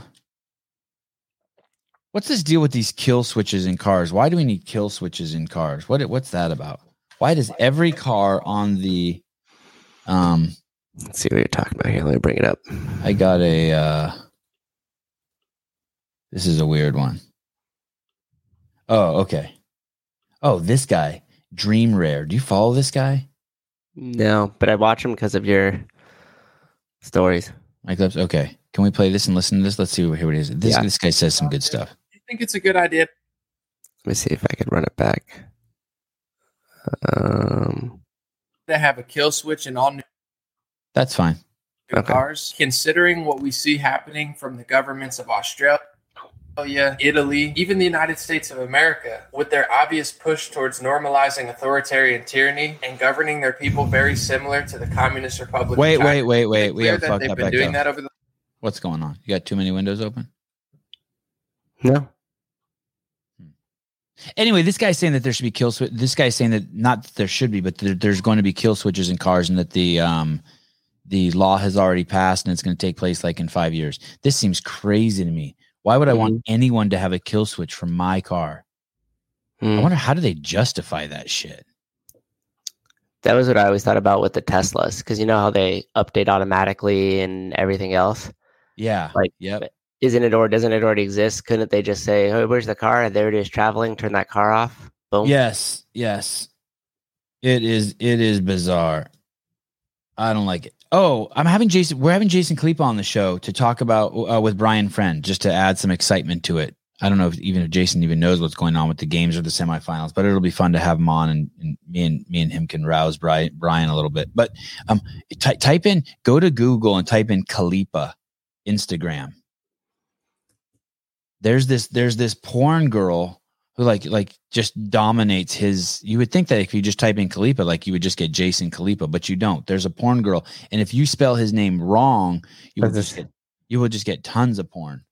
What's this deal with these kill switches in cars? Why do we need kill switches in cars? What what's that about? Why does every car on the um Let's see what you're talking about here. Let me bring it up. I got a uh This is a weird one. Oh, okay. Oh, this guy, Dream Rare. Do you follow this guy? No, but I watch him because of your stories. My clips. Okay. Can we play this and listen to this? Let's see what here it is. This Yeah. this guy says some good stuff. I think it's a good idea Let me see if I could run it back. Um, to have a kill switch and all new That's fine. Okay. cars, considering what we see happening from the governments of Australia, Italy, even the United States of America, with their obvious push towards normalizing authoritarian tyranny and governing their people very similar to the Communist Republic. Wait, China. wait, wait, wait. We have that fucked they've up been echo. doing that over the What's going on? You got too many windows open? no. Anyway, this guy's saying that there should be kill switch. This guy's saying that not that there should be, but there, there's going to be kill switches in cars, and that the um the law has already passed, and it's going to take place like in five years. This seems crazy to me. Why would I want anyone to have a kill switch for my car? I Hmm. wonder how do they justify that shit? That was what I always thought about with the Teslas, because you know how they update automatically and everything else. Yeah. Like, yep. Isn't it or doesn't it already exist? Couldn't they just say, "Oh, where's the car? There it is, traveling. Turn that car off." Boom. Yes. Yes. It is. It is bizarre. I don't like it. Oh, I'm having Jason. We're having Jason Khalipa on the show to talk about uh, with Brian Friend, just to add some excitement to it. I don't know if even if Jason even knows what's going on with the games or the semifinals, but it'll be fun to have him on, and, and me and me and him can rouse Brian Brian a little bit. But um, ty- type in, go to Google and type in Khalipa Instagram. There's this there's this porn girl who like like just dominates his you would think that if you just type in Khalipa like you would just get Jason Khalipa but you don't. There's a porn girl and if you spell his name wrong you will just get you will just get tons of porn.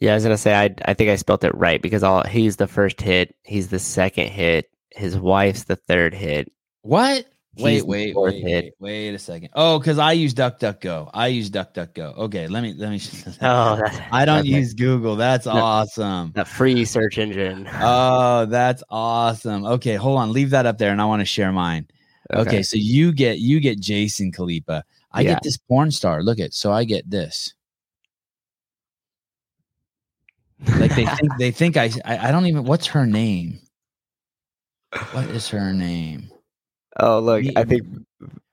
Yeah, I was gonna say I I think I spelt it right because all he's the first hit, he's the second hit, his wife's the third hit. what wait wait wait, wait wait a second oh because I use DuckDuckGo I use DuckDuckGo okay let me let me Oh, I don't okay. use Google that's No. awesome that free search engine. oh that's awesome okay hold on leave that up there and I want to share mine Okay. so you get you get Jason Khalipa. I Yeah. get this porn star. Look at so I get this. Like they think they think I, I I don't even what's her name? What is her name? Oh, look, Me- I think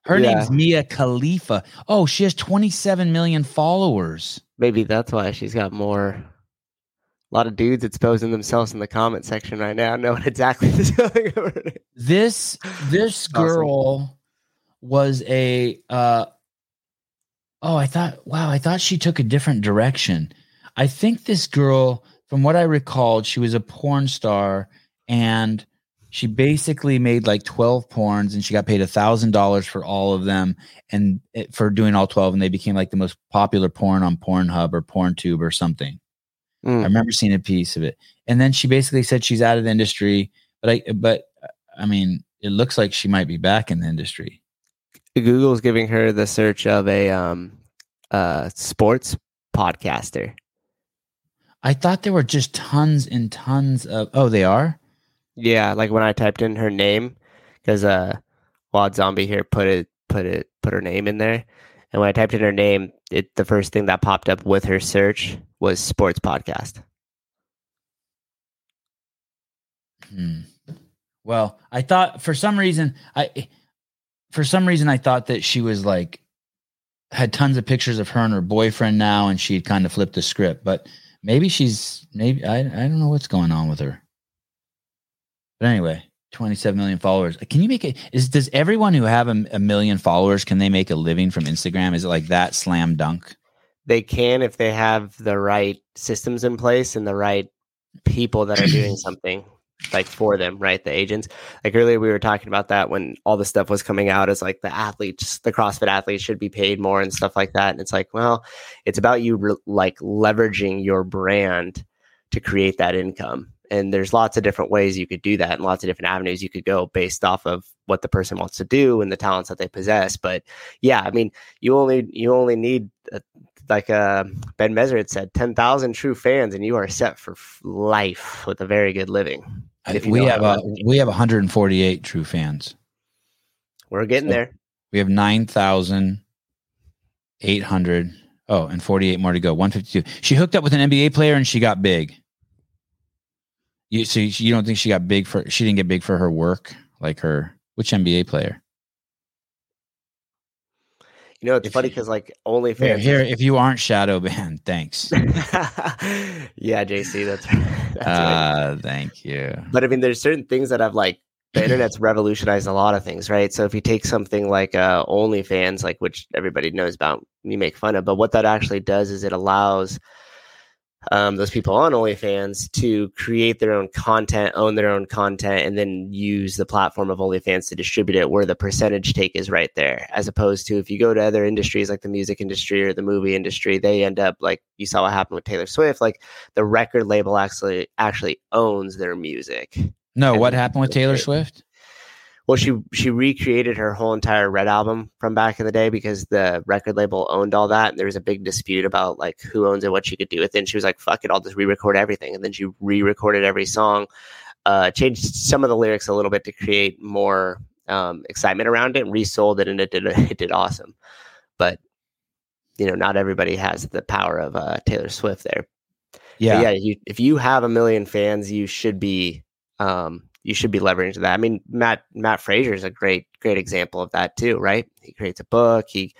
Her Yeah. name's Mia Khalifa. Oh, she has 27 million followers. maybe that's why she's got more. A lot of dudes exposing themselves in the comment section right now, knowing exactly what's going on. This this Awesome. girl was a uh oh, I thought wow, I thought she took a different direction. I think this girl, from what I recalled, she was a porn star and she basically made like 12 porns and she got paid a thousand dollars for all of them and it, for doing all 12 and they became like the most popular porn on Pornhub or PornTube or something. I Mm. remember seeing a piece of it. And then she basically said she's out of the industry, but I but I mean, it looks like she might be back in the industry. Google's giving her the search of a um uh sports podcaster. I thought there were just tons and tons of Oh, they are? Yeah, like when I typed in her name, because uh, Wild Zombie here put it put it put her name in there, and when I typed in her name, it the first thing that popped up with her search was sports podcast. Hmm. Well, I thought for some reason I for some reason I thought that she was like had tons of pictures of her and her boyfriend now, and she'd kind of flipped the script. But maybe she's maybe I I don't know what's going on with her. But anyway, 27 million followers. Can you make it? Is does everyone who have a, a million followers can they make a living from Instagram? Is it like that slam dunk? They can if they have the right systems in place and the right people that are doing something like for them, right? The agents. Like earlier, we were talking about that when all the stuff was coming out as like the athletes, the CrossFit athletes should be paid more and stuff like that. And it's like, well, it's about you re- like leveraging your brand to create that income. And there's lots of different ways you could do that and lots of different avenues you could go based off of what the person wants to do and the talents that they possess. But yeah, I mean, you only you only need a, like uh, Ben Messer said, 10,000 true fans, and you are set for life with a very good living. we have a, we have 148 true fans. We're getting so there. We have 9,800. Oh, and 48 more to go. 152. She hooked up with an NBA player and she got big. You so you don't think she got big for she didn't get big for her work like her which NBA player? You know, it's if, funny because like OnlyFans. Here, here, if you aren't shadow banned, thanks. yeah, JC, that's right. That's uh, right. Thank you. But I mean, there's certain things that have like the internet's revolutionized a lot of things, right? So if you take something like uh, OnlyFans, like which everybody knows about, you make fun of, but what that actually does is it allows um, those people on OnlyFans to create their own content, own their own content, and then use the platform of OnlyFans to distribute it, where the percentage take is right there. As opposed to if you go to other industries like the music industry or the movie industry, they end up like you saw what happened with Taylor Swift. Like the record label actually actually owns their music. No, what happened with Taylor Swift? Well she she recreated her whole entire red album from back in the day because the record label owned all that and there was a big dispute about like who owns it what she could do with it and she was like fuck it i'll just re-record everything. And then she re-recorded every song uh changed some of the lyrics a little bit to create more um excitement around it and resold it and it did it did awesome. But you know not everybody has the power of uh taylor swift there. Yeah. but yeah you, if you have a million fans you should be um you should be leveraging that. I mean, Matt Matt Fraser is a great great example of that too, right? He creates a book, he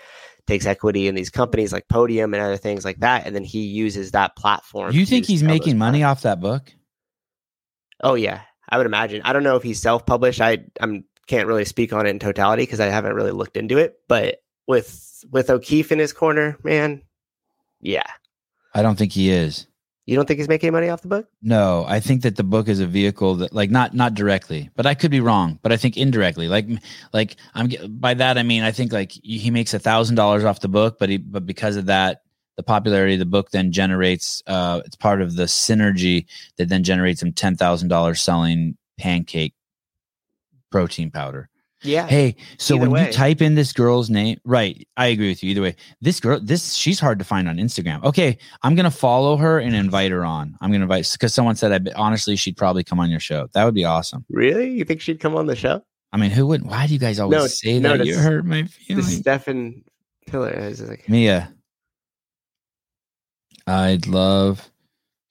takes equity in these companies like Podium and other things like that, and then he uses that platform. You think he's making money off that book? Oh yeah, I would imagine. I don't know if he's self published. I I'm can't really speak on it in totality because I haven't really looked into it. But with with O'Keefe in his corner, man, yeah. I don't think he is. You don't think he's making money off the book? No, I think that the book is a vehicle that, like, not not directly, but I could be wrong. But I think indirectly, like, like I'm by that I mean I think like he makes a thousand dollars off the book, but he but because of that, the popularity of the book then generates uh it's part of the synergy that then generates him ten thousand dollars selling pancake protein powder. Yeah. Hey, so when way. you type in this girl's name, right? I agree with you. Either way, this girl, this she's hard to find on Instagram. Okay, I'm gonna follow her and invite her on. I'm gonna invite because someone said, I honestly, she'd probably come on your show. That would be awesome. Really? You think she'd come on the show? I mean, who wouldn't? Why do you guys always no, say no, that? You hurt my feelings. Stefan Pillar is like Mia. I'd love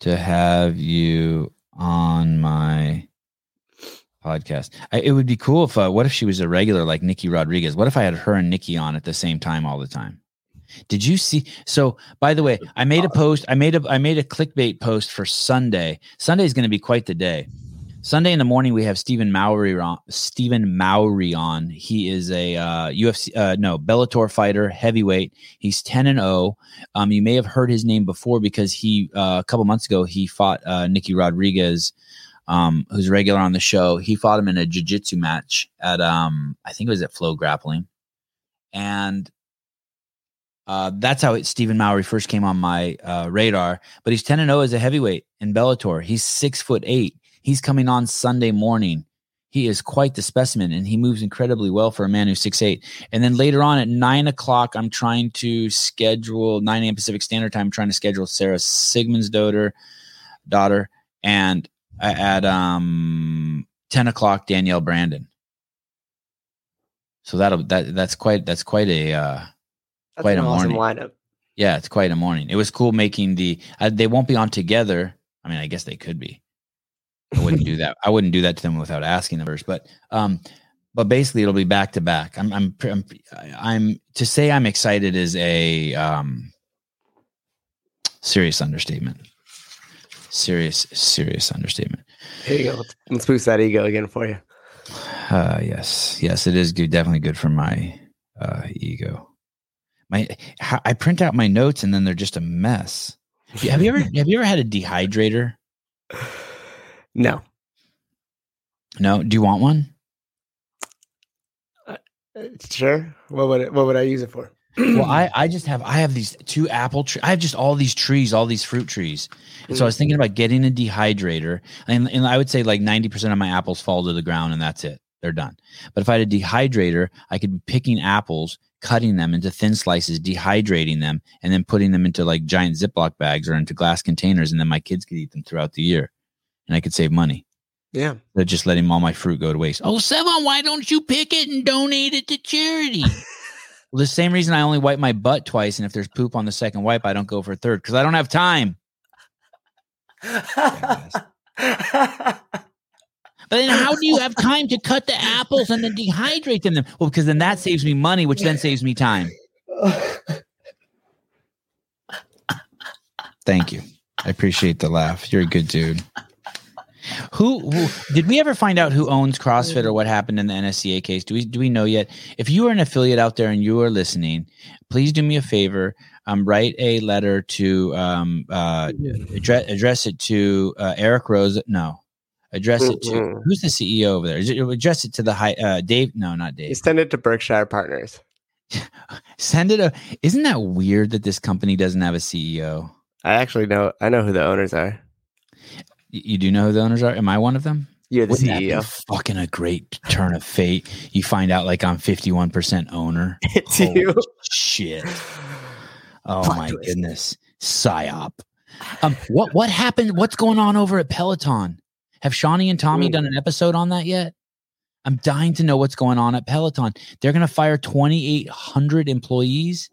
to have you on my podcast. I, it would be cool if uh, what if she was a regular like Nikki Rodriguez? What if I had her and Nikki on at the same time all the time? Did you see? So, by the way, I made a post. I made a I made a clickbait post for Sunday. Sunday is going to be quite the day. Sunday in the morning, we have Stephen Mowry on. Stephen Mowry on. He is a uh, UFC, uh, no Bellator fighter, heavyweight. He's ten and zero. Oh. Um, you may have heard his name before because he uh, a couple months ago he fought uh, Nikki Rodriguez um, who's regular on the show. He fought him in a jiu-jitsu match at um, I think it was at Flow Grappling, and uh, that's how it, Stephen Mowry first came on my uh, radar. But he's ten and zero oh as a heavyweight in Bellator. He's six foot eight. He's coming on Sunday morning. He is quite the specimen, and he moves incredibly well for a man who's six eight. And then later on at nine o'clock, I'm trying to schedule nine a.m. Pacific Standard Time. I'm trying to schedule Sara Sigmundsdottir, daughter, daughter, and at um 10 o'clock Danielle Brandon. So that'll that that's quite that's quite a uh that's quite a awesome morning lineup. Yeah, it's quite a morning. It was cool making the uh, they won't be on together. I mean, I guess they could be. I wouldn't do that. I wouldn't do that to them without asking them first. But um but basically it'll be back to back. I'm, I'm, I'm, I'm to say I'm excited is a um, serious understatement. Serious, serious understatement. Here you go. Let's, let's boost that ego again for you. Uh, yes, yes, it is good. Definitely good for my uh, ego. My, I print out my notes and then they're just a mess. Have you ever, have you ever had a dehydrator? No. No. Do you want one? Uh, sure. What would it, what would I use it for? Well, I I just have I have these two apple trees. I have just all these trees, all these fruit trees. And so I was thinking about getting a dehydrator, and, and I would say like ninety percent of my apples fall to the ground, and that's it. They're done. But if I had a dehydrator, I could be picking apples, cutting them into thin slices, dehydrating them, and then putting them into like giant Ziploc bags or into glass containers, and then my kids could eat them throughout the year, and I could save money. Yeah. They're just letting all my fruit go to waste. Oh, Sevan, why don't you pick it and donate it to charity? well, the same reason I only wipe my butt twice, and if there's poop on the second wipe, I don't go for a third because I don't have time. But then, how do you have time to cut the apples and then dehydrate them? Well, because then that saves me money, which then saves me time. Thank you. I appreciate the laugh. You're a good dude. Who, who, did we ever find out who owns CrossFit or what happened in the NSCA case? Do we do we know yet? If you are an affiliate out there and you are listening, please do me a favor. Um, write a letter to um, uh, address, address it to uh, Eric Roza. No, address it to Mm-mm. who's the CEO over there? Address it to the high uh, Dave. No, not Dave. Send it to Berkshire Partners. Send it. A, isn't that weird that this company doesn't have a CEO? I actually know. I know who the owners are. You do know who the owners are? Am I one of them? You're the Wouldn't CEO. fucking a great turn of fate. You find out like I'm 51% owner. It's Holy you. shit. Oh Plot my goodness. Psyop. Um, what what happened? What's going on over at Peloton? Have Shawnee and Tommy Mm. done an episode on that yet? I'm dying to know what's going on at Peloton. They're going to fire 2,800 employees.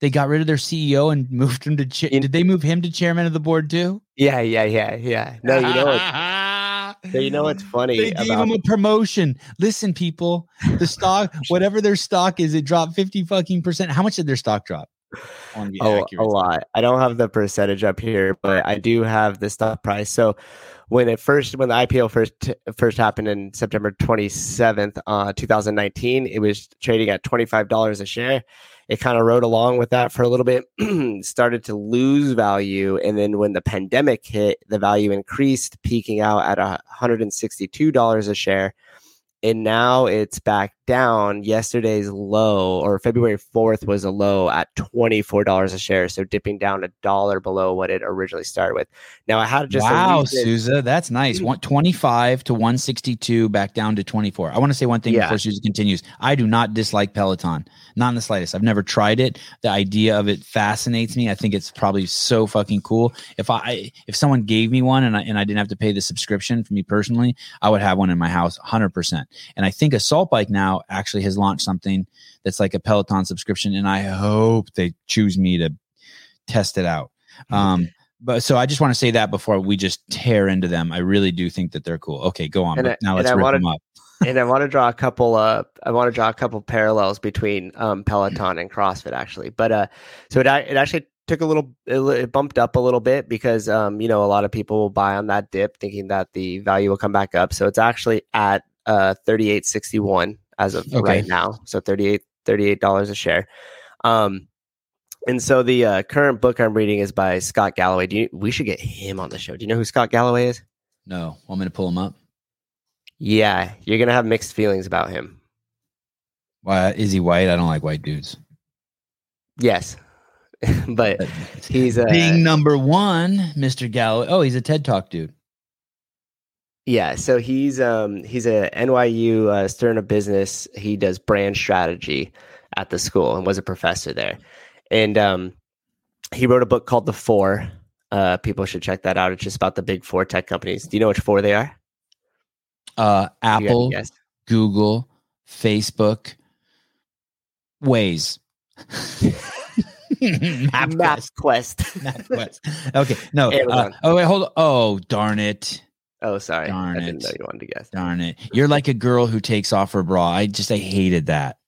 They got rid of their CEO and moved him to. Cha- did they move him to chairman of the board too? Yeah, yeah, yeah, yeah. No, you know what? So you know what's funny They gave about him a promotion. Listen, people, the stock, whatever their stock is, it dropped 50 fucking percent. How much did their stock drop? Oh, accurate. a lot. I don't have the percentage up here, but I do have the stock price. So when it first when the IPO first first happened in September 27th, uh 2019, it was trading at $25 a share. It kind of rode along with that for a little bit, started to lose value, and then when the pandemic hit, the value increased, peaking out at $162 a share. And now it's back down. Yesterday's low or February 4th was a low at $24 a share. So dipping down a dollar below what it originally started with. Now I had just wow, Souza, that's nice. Hmm. One, 25 to 162, back down to 24. I want to say one thing Yeah. before Souza continues. I do not dislike Peloton, not in the slightest. I've never tried it. The idea of it fascinates me. I think it's probably so fucking cool. If I if someone gave me one and I and I didn't have to pay the subscription for me personally, I would have one in my house 100%. And I think Assault Bike now actually has launched something that's like a Peloton subscription, and I hope they choose me to test it out. Um, but so I just want to say that before we just tear into them. I really do think that they're cool. Okay, go on. I- now let's rip wanted- them up. and I want to draw a couple uh I want to draw a couple parallels between um Peloton and CrossFit actually. But uh so it it actually took a little it it bumped up a little bit because um you know a lot of people will buy on that dip thinking that the value will come back up. So it's actually at uh 3861 as of Okay. right now. So 38 $38 a share. Um and so the uh, current book I'm reading is by Scott Galloway. Do you, we should get him on the show? Do you know who Scott Galloway is? No, want me to pull him up? Yeah, you're gonna have mixed feelings about him. Why is he white? I don't like white dudes. Yes, but he's uh, Being number one, Mr. Galloway. Oh, he's a TED Talk dude. Yeah. So he's um he's a NYU uh, Stern of Business. He does brand strategy at the school and was a professor there, and um he wrote a book called The Four. Uh, people should check that out. It's just about the big four tech companies. Do you know which four they are? Uh, You got any Apple. Google, Facebook, Waze. MapQuest. MapQuest. MapQuest. Okay, no. Uh, oh wait, hold on. Oh darn it! Oh, sorry. Darn I didn't it. know you wanted to guess. Darn it. You're like a girl who takes off her bra. I just I hated that.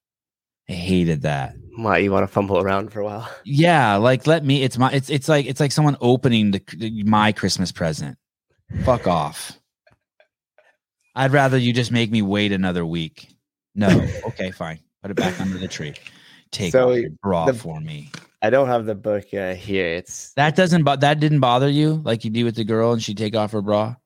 I hated that. Why you want to fumble around for a while? Yeah, like let me it's my it's it's like it's like someone opening the my Christmas present. Fuck off. I'd rather you just make me wait another week. No. Okay, fine. Put it back under the tree. Take So, off your bra the- for me. I don't have the book uh, here. It's That doesn't but that didn't bother you like you do with the girl and she take off her bra?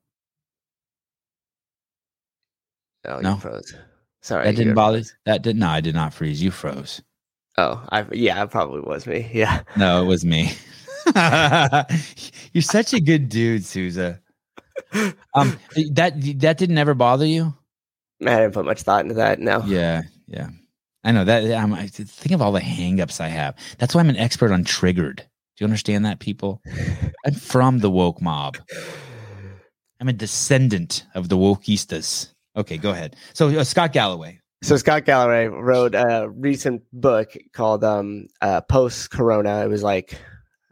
Oh, No. you froze. Sorry, That didn't bother froze. that did no, I did not freeze. You froze. Oh, I yeah, it probably was me. Yeah. No, it was me. You're such a good dude, Souza. Um, that that didn't ever bother you? I didn't put much thought into that. No. Yeah, yeah. I know that. I'm, I think of all the hangups I have. That's why I'm an expert on triggered. Do you understand that, people? I'm from the woke mob. I'm a descendant of the wokeistas. Okay, go ahead. So uh, Scott Galloway. So Scott Galloway wrote a recent book called um, uh, Post Corona. It was like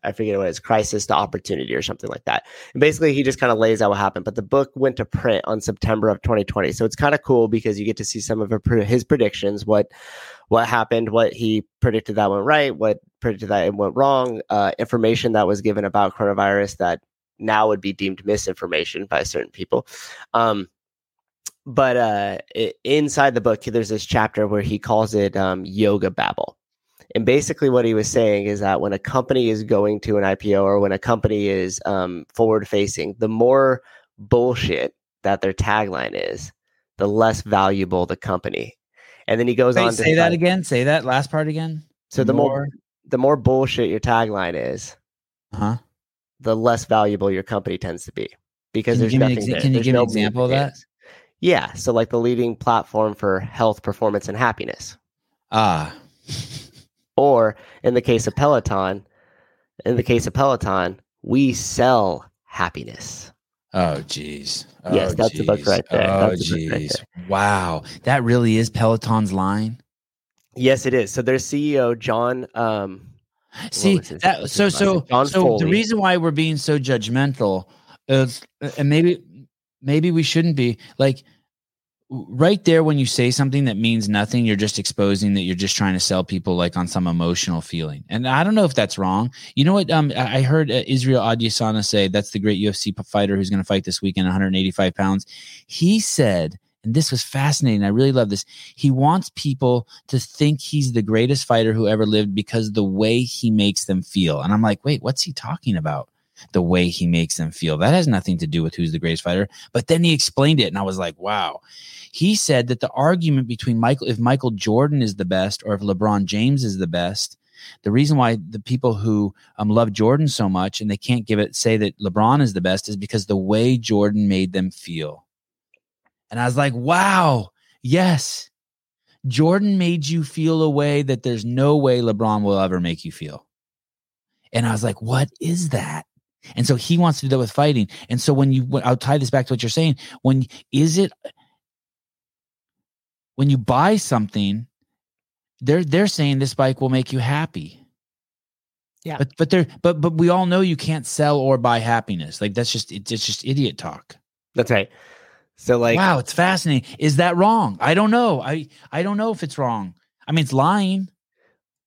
I forget what it's crisis to opportunity or something like that. And basically, he just kind of lays out what happened. But the book went to print on September of 2020, so it's kind of cool because you get to see some of his predictions, what what happened, what he predicted that went right, what predicted that it went wrong, uh, information that was given about coronavirus that now would be deemed misinformation by certain people. Um, but uh, i inside the book, there's this chapter where he calls it um, yoga babble. And basically, what he was saying is that when a company is going to an IPO or when a company is um, forward facing, the more bullshit that their tagline is, the less valuable the company. And then he goes Wait, on to say that again. Say that last part again. So the more the more bullshit your tagline is, huh? the less valuable your company tends to be because Can you there's give me an nothing. exa- can you There's give me an example of that? potatoes. Yeah, so like the leading platform for health, performance, and happiness, Ah, or in the case of Peloton, in the case of Peloton, we sell happiness. oh, geez. Yes, Oh, that's the book right there. Oh, That's book right geez. Wow, that really is Peloton's line. Yes, it is. So their CEO John. Um, See that so so? John so the reason why we're being so judgmental is and maybe maybe we shouldn't be like right there when you say something that means nothing you're just exposing that you're just trying to sell people like on some emotional feeling. And i don't know if that's wrong. You know what um i heard uh, israel adesanya say that's the great ufc fighter who's going to fight this weekend 185 pounds. He said and this was fascinating i really love this he wants people to think he's the greatest fighter who ever lived because the way he makes them feel. And i'm like wait what's he talking about the way he makes them feel that has nothing to do with who's the greatest fighter but then he explained it and i was like wow he said that the argument between Michael, if Michael Jordan is the best or if LeBron James is the best, the reason why the people who um, love Jordan so much and they can't give it, say that LeBron is the best is because the way Jordan made them feel. And I was like, wow, yes, Jordan made you feel a way that there's no way LeBron will ever make you feel. And I was like, what is that? And so he wants to do that with fighting. And so when you, when- I'll tie this back to what you're saying. When is it when you buy something, they're they're saying this bike will make you happy. Yeah. But but they're but but we all know you can't sell or buy happiness. Like that's just it's just idiot talk. that's right. So like, wow, it's fascinating. Is that wrong? I don't know. I I don't know if it's wrong. I mean, it's lying,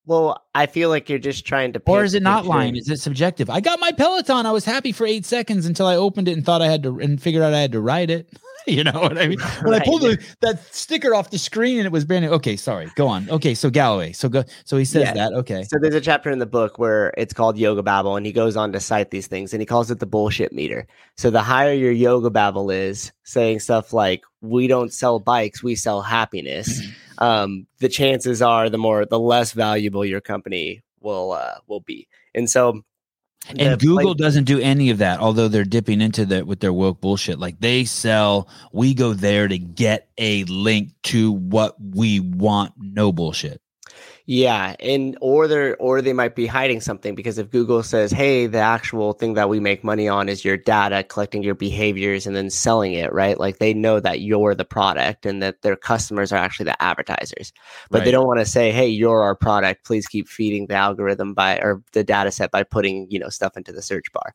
well, I feel like you're just trying to. or is it not lying? Is it subjective? I got my Peloton. I was happy for eight seconds until I opened it and thought I had to and figured out I had to ride it. you know what I mean? When I pulled the, that sticker off the screen and it was brand new. Okay, sorry. Go on. Okay, so Galloway. So go. So he says Yeah. that. Okay. So there's a chapter in the book where it's called Yoga Babble, and he goes on to cite these things, and he calls it the bullshit meter. So the higher your Yoga Babble is, saying stuff like "We don't sell bikes, we sell happiness," um, the chances are the more the less valuable your company will uh, will be. And so, And Google doesn't do any of that, although they're dipping into that with their woke bullshit. Like they sell, we go there to get a link to what we want. No bullshit. Yeah, and or they're or they might be hiding something because if Google says, "Hey, the actual thing that we make money on is your data, collecting your behaviors and then selling it," right? Like they know that you're the product and that their customers are actually the advertisers. But they don't want to say, "Hey, you're our product. Please keep feeding the algorithm by or the data set by putting, you know, stuff into the search bar."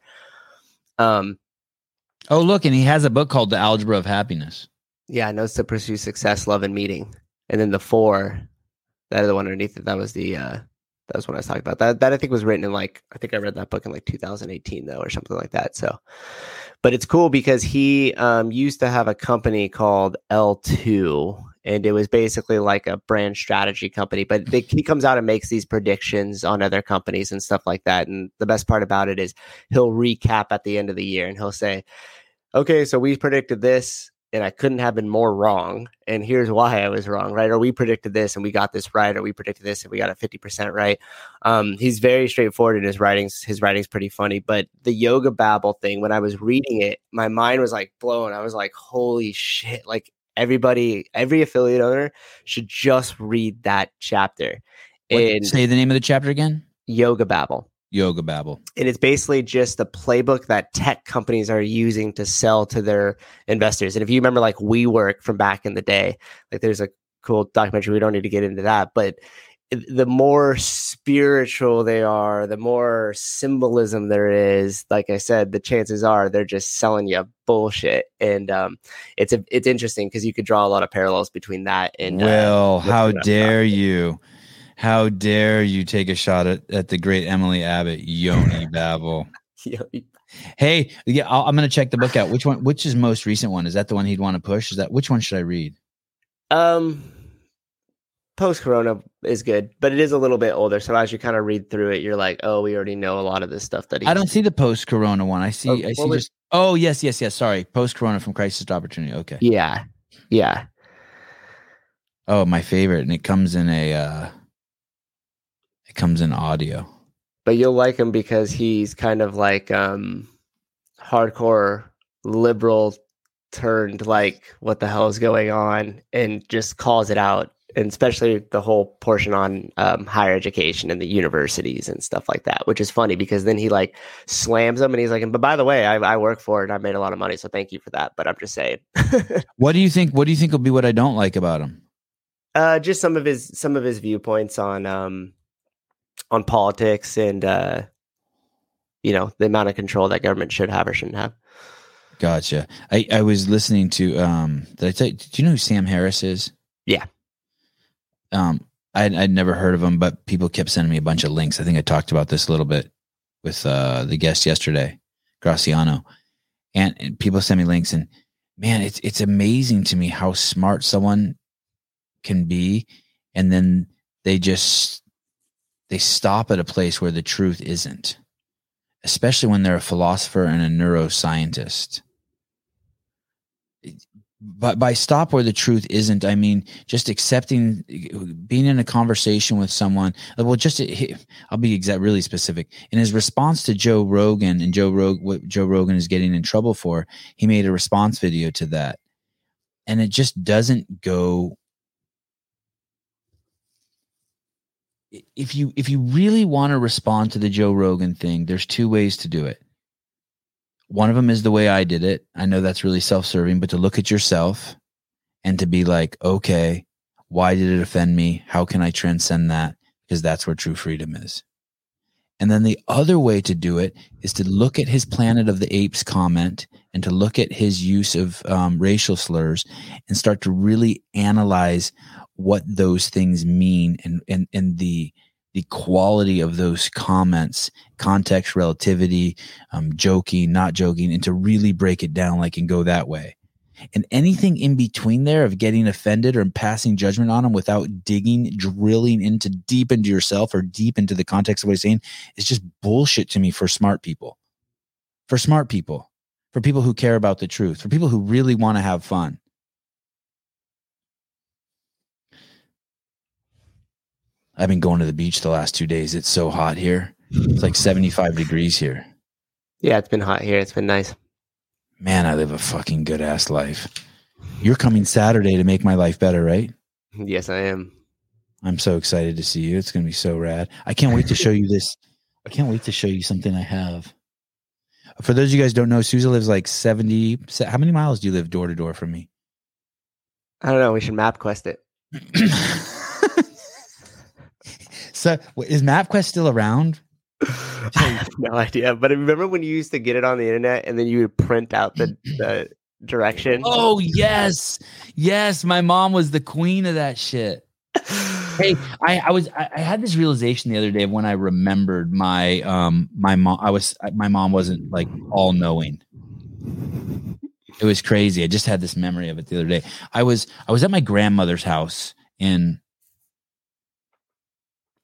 Um Oh, look, and he has a book called The Algebra of Happiness. Yeah, notes to pursue success, love, and meeting. And then the four, that other one underneath it, that was the uh that was what I was talking about. That that I think was written in like I think I read that book in like 2018 though, or something like that. So but it's cool because he um used to have a company called L2 and it was basically like a brand strategy company. But they, he comes out and makes these predictions on other companies and stuff like that. And the best part about it is he'll recap at the end of the year and he'll say, "Okay, so we predicted this." And I couldn't have been more wrong. And here's why I was wrong, right? Or we predicted this and we got this right, or we predicted this and we got it 50% right. Um, he's very straightforward in his writings. His writing's pretty funny. But the yoga babble thing, when I was reading it, my mind was like blown. I was like, holy shit. Like everybody, every affiliate owner should just read that chapter. What, and say the name of the chapter again. Yoga Babble Yoga Babble. and it's basically just the playbook that tech companies are using to sell to their investors. And if you remember, like WeWork from back in the day, like there's a cool documentary. We don't need to get into that, but the more spiritual they are, the more symbolism there is. Like I said, the chances are they're just selling you bullshit. And um, it's a, it's interesting because you could draw a lot of parallels between that and uh, well, what's how dare you? How dare you take a shot at, at the great Emily Abbott, Yoni Babel? Hey, yeah, I'll, I'm going to check the book out. Which one? Which is most recent one? Is that the one he'd want to push? Is that which one should I read? Um, post Corona is good, but it is a little bit older. So as you kind of read through it, you're like, oh, we already know a lot of this stuff that he. I don't see the post Corona one. I see. Oh, I see just. Oh yes, yes, yes. Sorry, post Corona from Crisis to Opportunity. Okay. Yeah, yeah, Oh, my favorite, and it comes in a. uh comes in audio. but you'll like him because he's kind of like um hardcore liberal turned like what the hell is going on and just calls it out and especially the whole portion on um, higher education and the universities and stuff like that which is funny because then he like slams them and he's like and, but by the way I, I work for it and i made a lot of money so thank you for that but i'm just saying What do you think? What do you think will be what I don't like about him? uh just some of his some of his viewpoints on um on politics and uh you know the amount of control that government should have or shouldn't have Gotcha. I, I was listening to um did I tell you, do you know who Sam Harris is? Yeah. Um I'd, I'd never heard of him, but people kept sending me a bunch of links. I think I talked about this a little bit with uh the guest yesterday, Graciano. And, and people send me links and man, it's it's amazing to me how smart someone can be and then they just they stop at a place where the truth isn't especially when they're a philosopher and a neuroscientist. But by stop where the truth isn't i mean just accepting being in a conversation with someone well just i'll be exact really specific. In his response to joe rogan and joe Rog, what joe rogan is getting in trouble for he made a response video to that. And it just doesn't go if you if you really want to respond to the joe rogan thing there's two ways to do it one of them is the way I did it. I know that's really self serving, but to look at yourself and to be like, okay, why did it offend me? How can I transcend that? Because that's where true freedom is. And then the other way to do it is to look at his Planet of the Apes comment and to look at his use of um, racial slurs and start to really analyze what those things mean and, and, and the, the quality of those comments, context, relativity, um, joking, not joking, and to really break it down like and go that way. And anything in between there of getting offended or passing judgment on them without digging, drilling into deep into yourself or deep into the context of what he's saying is just bullshit to me for smart people. For smart people, for people who care about the truth, for people who really want to have fun. I've been going to the beach the last two days. It's so hot here. It's like 75 degrees here. yeah it's been hot here it's been nice Man, I live a fucking good ass life. You're coming Saturday to make my life better, right? yes i am I'm so excited to see you. It's going to be so rad. I can't wait to show you this. I can't wait to show you something I have. For those of you guys who don't know, Souza lives like 70. How many miles do you live door to door from me? i don't know we should map quest it so is MapQuest still around? no idea. But remember when you used to get it on the internet and then you would print out the, the direction? Oh yes, yes. My mom was the queen of that shit. Hey, I, I was I, I had this realization the other day when I remembered my um my mom. I was my mom wasn't like all knowing. It was crazy. I just had this memory of it the other day. I was I was at my grandmother's house in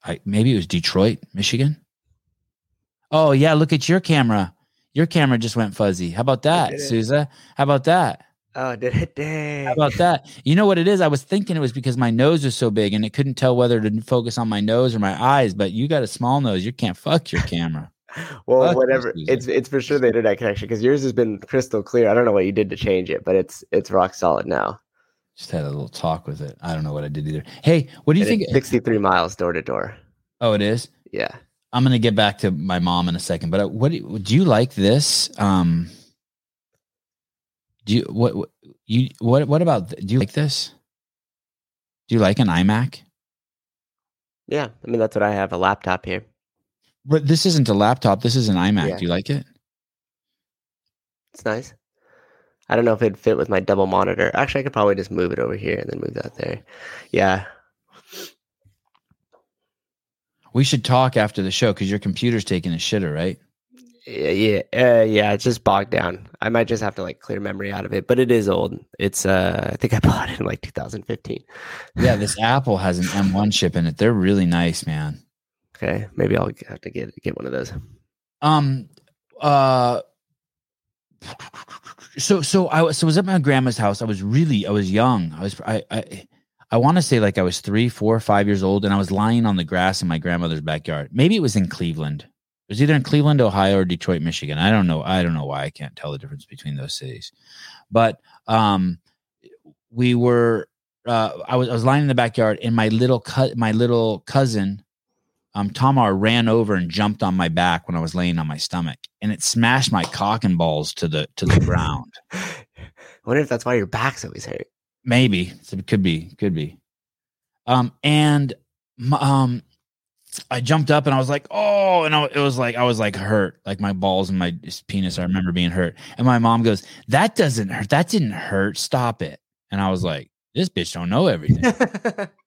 I maybe it was Detroit, Michigan. Oh yeah, look at your camera. Your camera just went fuzzy. How about that. Souza? How about that? Oh, did it? Dang. How about that? You know what it is? I was thinking it was because my nose was so big and it couldn't tell whether to focus on my nose or my eyes. But you got a small nose. You can't fuck your camera. well, Fuck whatever. It's it's for sure the internet connection because yours has been crystal clear. I don't know what you did to change it, but it's it's rock solid now. Just had a little talk with it. I don't know what I did either. Hey, what do you And think? 63 miles door to door. Oh, it is. Yeah. I'm gonna get back to my mom in a second. But uh, what do you, do you like this? Um, do you what, what you what what about do you like this? Do you like an iMac? Yeah. I mean, that's what I have a laptop here. But this isn't a laptop. This is an iMac. Yeah. Do you like it? It's nice. I don't know if it'd fit with my double monitor. Actually, I could probably just move it over here and then move that there. Yeah. We should talk after the show because your computer's taking a shitter, right? Yeah, yeah, uh, yeah. It's just bogged down. I might just have to like clear memory out of it, but it is old. It's uh, I think I bought it in like 2015. Yeah, this Apple has an M1 chip in it. They're really nice, man. Okay, maybe I'll have to get get one of those. Um, uh, so so I was so was at my grandma's house. I was really I was young. I was I I I want to say like I was three, four, five years old, and I was lying on the grass in my grandmother's backyard. Maybe it was in Cleveland. It was either in Cleveland, Ohio, or Detroit, Michigan. I don't know. I don't know why I can't tell the difference between those cities. But um, we were. Uh, I was I was lying in the backyard, and my little cut my little cousin um, Tamar ran over and jumped on my back when I was laying on my stomach, and it smashed my cock and balls to the to the ground. I wonder if that's why your back's always hurt. Maybe So it could be, could be. Um, and um, I jumped up and I was like, oh, and I, it was like I was like hurt, like my balls and my penis. I remember being hurt, and my mom goes, "That doesn't hurt. That didn't hurt. Stop it." And I was like, "This bitch don't know everything."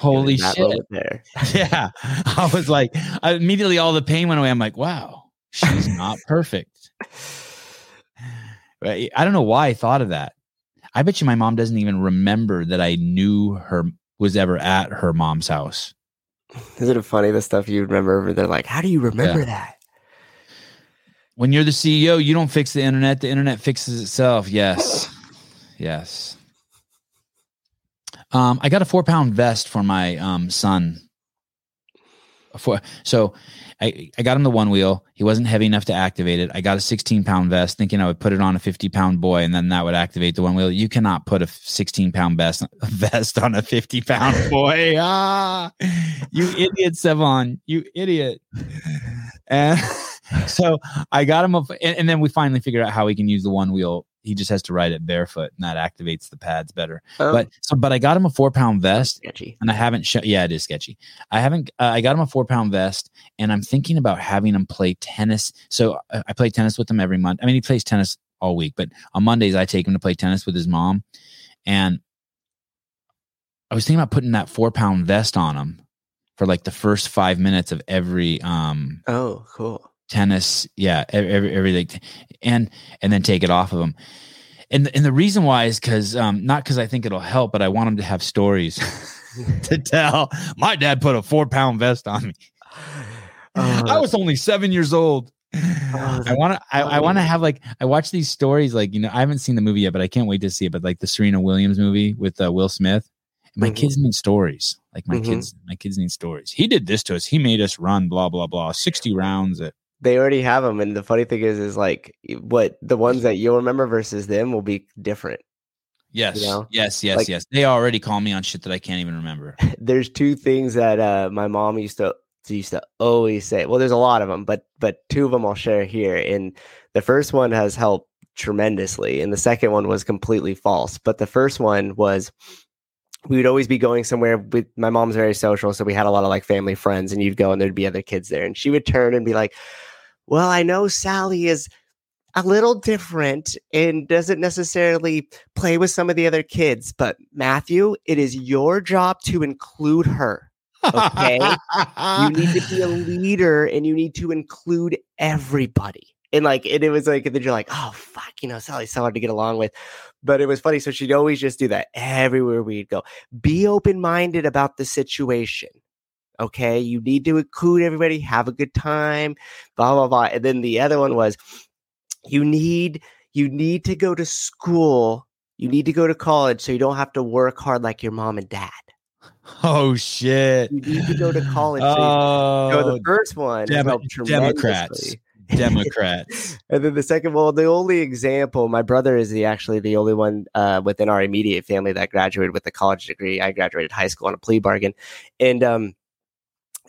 Holy shit! There. yeah. I was like I, immediately all the pain went away. I'm like wow she's not perfect. I don't know why i thought of that. I bet you my mom doesn't even remember that i knew her was ever at her mom's house. Isn't it funny the stuff you remember? They're like, how do you remember that? when you're the ceo you don't fix the internet the internet fixes itself. Yes. Yes um i got a four pound vest for my um son for so I, I got him the one wheel. He wasn't heavy enough to activate it. I got a 16 pound vest thinking I would put it on a 50 pound boy and then that would activate the one wheel. You cannot put a 16 pound vest, vest on a 50 pound boy. Ah, you idiot, Sevan. You idiot. And so I got him up, and, and then we finally figured out how we can use the one wheel. He just has to ride it barefoot, and that activates the pads better. Um, But so, but I got him a four pound vest, sketchy. and I haven't shown. Yeah, it is sketchy. I haven't. Uh, I got him a four pound vest, and I'm thinking about having him play tennis. So uh, I play tennis with him every month. I mean, he plays tennis all week, but on Mondays I take him to play tennis with his mom, and I was thinking about putting that four pound vest on him for like the first five minutes of every um Oh, cool. Tennis yeah every, everything and and then take it off of them and and the reason why is because um not because i think it'll help but i want them to have stories to tell my dad put a four pound vest on me i Oh, was only seven years old Oh, I want to. I, I want to have like. I watch these stories. Like you know, I haven't seen the movie yet, but I can't wait to see it. But like the Serena Williams movie with uh, Will Smith. My Mhm. kids need stories. Like my Mhm. kids. My kids need stories. He did this to us. He made us run. Blah blah blah. Sixty rounds. At, they already have them, and the funny thing is, is like what the ones that you'll remember versus them will be different. yes. know? Yes. Yes. Like- yes. They already call me on shit that I can't even remember. There's two things that uh, my mom used to used to always say. Well, there's a lot of them, but but two of them I'll share here. And the first one has helped tremendously, and the second one was completely false. But the first one was we would always be going somewhere with my mom's very social, so we had a lot of like family friends, and you'd go and there'd be other kids there, and she would turn and be like, "Well, I know Sally is." A little different and doesn't necessarily play with some of the other kids, but Matthew, it is your job to include her. Okay. you need to be a leader and you need to include everybody. And like, and it was like, and then you're like, oh fuck, you know, Sally's so hard to get along with. But it was funny. So she'd always just do that everywhere we'd go. Be open minded about the situation. Okay. You need to include everybody, have a good time, blah, blah, blah. And then the other one was you need, you need to go to school. You need to go to college so you don't have to work hard like your mom and dad. Oh shit! You need to go to college. so, Oh, so the first one helped Democrats. Democrats. And then the second one, the only example, my brother is the actually the only one uh, within our immediate family that graduated with a college degree. I graduated high school on a plea bargain, and um,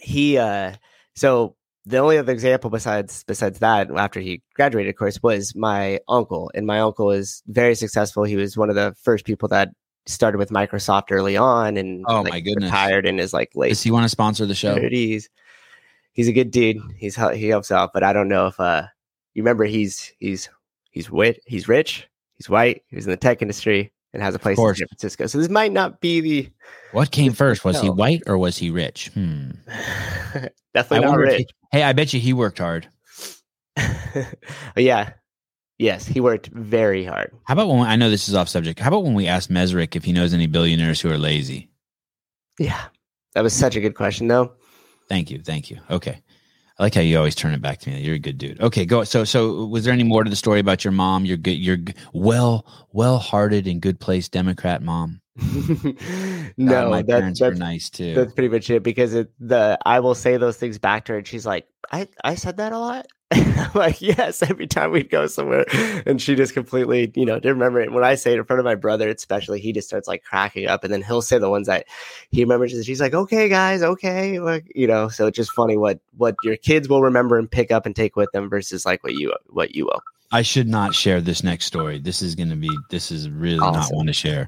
he uh, so the only other example besides besides that after he graduated, of course, was my uncle, and my uncle is very successful. He was one of the first people that started with Microsoft early on, and Oh, like, my goodness. retired in his like late Does he want to sponsor the show? thirties. He's a good dude. He's he helps out, but I don't know if uh you remember he's he's he's wit he's rich, he's white, he was in the tech industry and has a place in. San Francisco. So this might not be the What came first? Was he white or was he rich? Hmm. definitely not rich. he- hey, I bet you he worked hard. yeah. Yes, he worked very hard. How about when I know this is off subject? How about when we ask Mesrick if he knows any billionaires who are lazy? Yeah. That was such a good question though. Thank you, thank you. Okay, I like how you always turn it back to me. You're a good dude. Okay, go. So, so was there any more to the story about your mom? Your good, your well, well-hearted and good place Democrat mom. God, no, my that, parents were nice too. That's pretty much it because it the I will say those things back to her and she's like, I, I said that a lot. I'm like, yes, every time we'd go somewhere. And she just completely, you know, didn't remember it. When I say it in front of my brother, especially, he just starts like cracking up and then he'll say the ones that he remembers and she's like, Okay, guys, okay. Like, you know, so it's just funny what what your kids will remember and pick up and take with them versus like what you what you will. I should not share this next story. This is going to be, this is really not Awesome. one to share.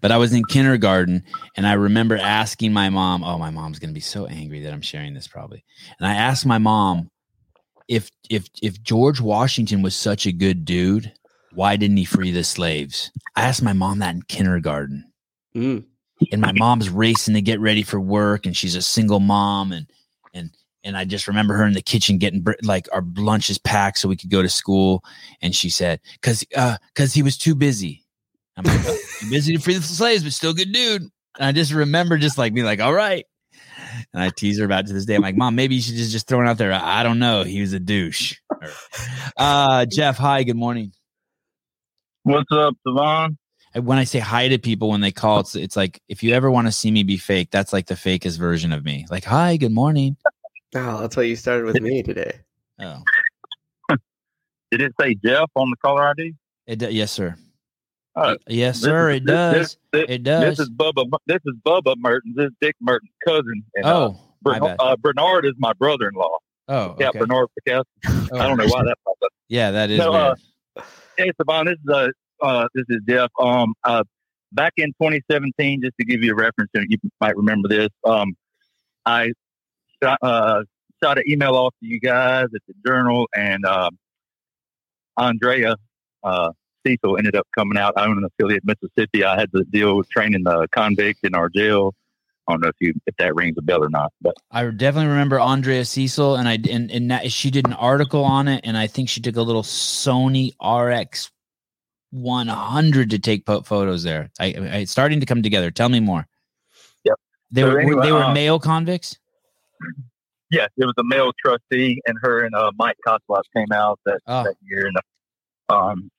But I was in kindergarten and I remember asking my mom, oh, my mom's going to be so angry that I'm sharing this probably. And I asked my mom if, if, if George Washington was such a good dude, why didn't he free the slaves? I asked my mom that in kindergarten Mm. and my mom's racing to get ready for work and she's a single mom and and and I just remember her in the kitchen getting like our lunches packed so we could go to school and she said cuz uh cuz he was too busy. I'm like "Oh, too busy to free the slaves but still good dude. And I just remember just like being like all right. And I tease her about it to this day. I'm like, Mom, maybe you should just, just throw it out there. I, I don't know. He was a douche. Uh, Jeff, hi. Good morning. What's up, Sevan? When I say hi to people when they call, it's it's like if you ever want to see me be fake, that's like the fakest version of me. Like, hi, good morning. Oh, that's what you started with me today. Oh, Did it say Jeff on the caller ID? it yes, sir. Oh, yes, sir. is- It this- does. this- this- It does. This is Bubba. This is Bubba Mertens. This is Dick Mertens' cousin. And, uh, Oh, my Bernard, uh, Bernard is my brother-in-law. Oh, Yeah, okay. Bernard Picasso. Oh, I don't know why that popped up. Yeah, that is No, uh. Hey, Sevan, this is uh, uh, this is Jeff. Um, uh, back in 2017, just to give you a reference, and you might remember this. Um, I shot, uh, shot an email off to you guys at the Journal, and uh, Andrea uh, Cecil ended up coming out. I own an affiliate in Mississippi. I had to deal with training the convict in our jail. I don't know if you if that rings a bell or not, but I definitely remember Andrea Cecil, and I and, and that, she did an article on it, and I think she took a little Sony RX 100 to take po- photos there. I, I it's starting to come together. Tell me more. Yep. They So were anyway, they were um, male convicts. yeah, it was a male trustee, and her and uh, Mike Koslov came out that, Oh. that year. And um,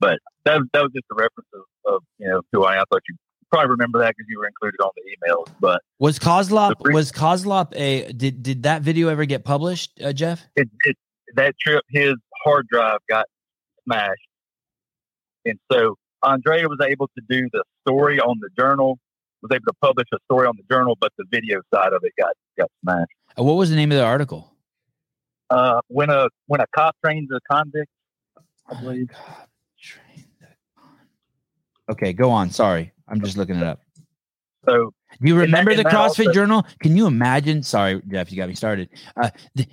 but that that was just a reference of, of you know who I. I thought you probably remember that because you were included on the emails. But Was Kozlop pre- was Kozlop a did did that video ever get published, uh, Jeff? it, it that trip, his hard drive got smashed, and so Andrea was able to do the story on the journal. Was able to publish a story on the journal, but the video side of it got got smashed. Uh, what was the name of the article? Uh, when a when a cop trains a convict, I believe. Train the con- Okay, go on. Sorry, I'm just looking it up. So Do you And that- remember the CrossFit also- Journal? Can you imagine? Sorry, Jeff, you got me started. Uh, the,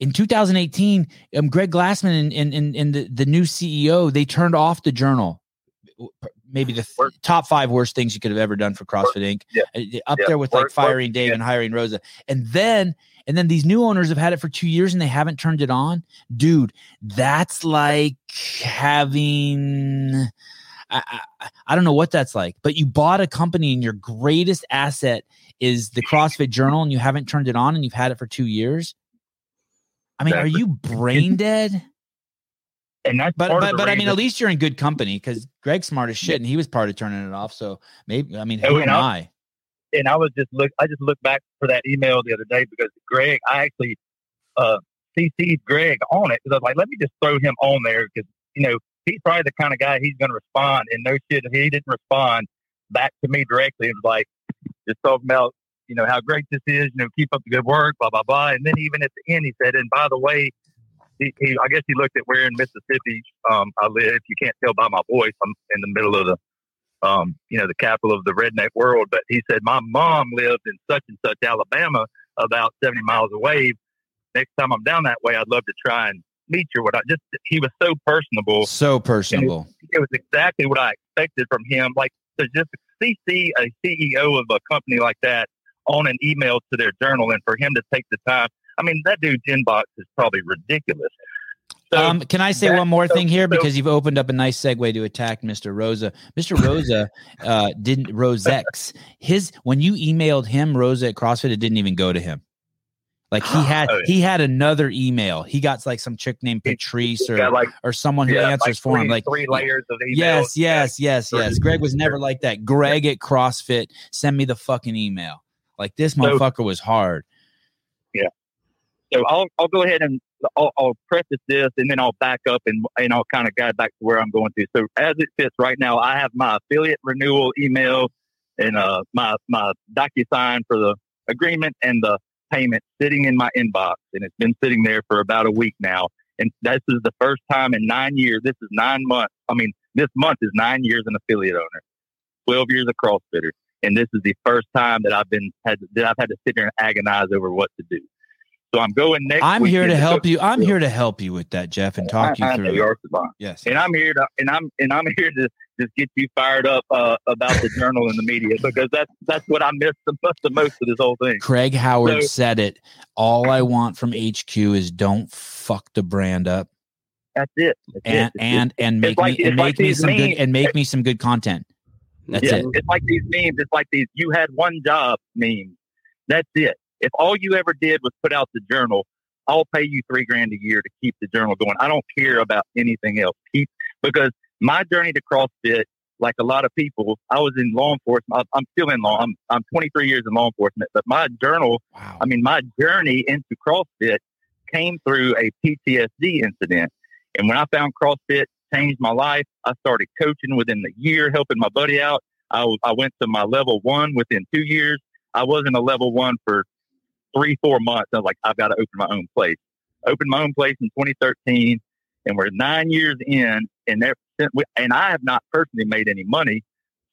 in 2018, um, Greg Glassman and, and, and, the, the new CEO, they turned off the journal. Maybe the th- top five worst things you could have ever done for CrossFit Inc. Yeah. Uh, Up Yeah. there with like Work- work. firing Dave Yeah. and hiring Roza. And then and then these new owners have had it for two years and they haven't turned it on. Dude, that's like having I, I, I don't know what that's like, but you bought a company and your greatest asset is the CrossFit Journal and you haven't turned it on and you've had it for two years. I mean, are you brain dead? and that's But but but I mean, at least you're in good company because Greg's smart as shit and he was part of turning it off. So maybe I mean, Oh, who and am I'll- I? and I was just look. I just looked back for that email the other day because Greg, I actually uh, CC'd Greg on it because I was like, let me just throw him on there because you know he's probably the kind of guy he's going to respond. And no shit, he didn't respond back to me directly. It was like just talking about you know how great this is. You know, keep up the good work, blah blah blah. And then even at the end, he said, and by the way. He, he, I guess he looked at where in Mississippi um, I live. You can't tell by my voice. I'm in the middle of the um, you know, the capital of the redneck world. But he said, my mom lives in such and such Alabama, about 70 miles away. Next time I'm down that way, I'd love to try and meet you. What I just, he was so personable. So personable. It was exactly what I expected from him. Like to just CC a CEO of a company like that on an email to their journal and for him to take the time. I mean, that dude's inbox is probably ridiculous. So, um, can I say that- one more so- thing here so- because you've opened up a nice segue to attack Mr. Roza. Mr. Roza uh, didn't Rosex his when you emailed him Roza at CrossFit, it didn't even go to him. Like he had Oh, yeah. he had another email. He got like some chick named Patrice or got like, or someone who yeah, answers like for him. Like three layers of emails. yes, yes, yes, yes. Greg was never like that. Greg at CrossFit, send me the fucking email. Like this So- motherfucker was hard. Yeah. So I'll I'll go ahead and I'll, I'll preface this and then I'll back up and and I'll kind of guide back to where I'm going to. So as it fits right now, I have my affiliate renewal email and uh my my DocuSign for the agreement and the payment sitting in my inbox, and it's been sitting there for about a week now. And this is the first time in nine years. This is nine months. I mean, this month is nine years an affiliate owner, twelve years a CrossFitter, and this is the first time that I've been had that I've had to sit there and agonize over what to do. So I'm going next. I'm here to help you. I'm here to help you with that, Jeff, and talk you I- I know through. you it. Yes. and I'm here to and I'm and I'm here to just get you fired up uh, about the journal and the media because that's that's what I missed the, the most of this whole thing. Craig Howard So- said it. All I want from HQ is don't fuck the brand up That's it. That's and it. And and make like- me and it's like me some good and make me some good content. That's yeah, it. It's like these memes. It's like these you had one job memes. That's it. If all you ever did was put out the journal, I'll pay you three grand a year to keep the journal going. I don't care about anything else. Keep because my journey to CrossFit, like a lot of people, I was in law enforcement. I'm- still in law. I'm I'm 23 years in law enforcement, but my journal Wow. I mean, my journey into CrossFit came through a PTSD incident. And when I found CrossFit changed my life, I started coaching within the year, helping my buddy out. I, I went to my level one within two years. I wasn't a level one for three, four months. I was like, I've got to open my own place. Opened my own place in 2013, and we're nine years in, and and I have not personally made any money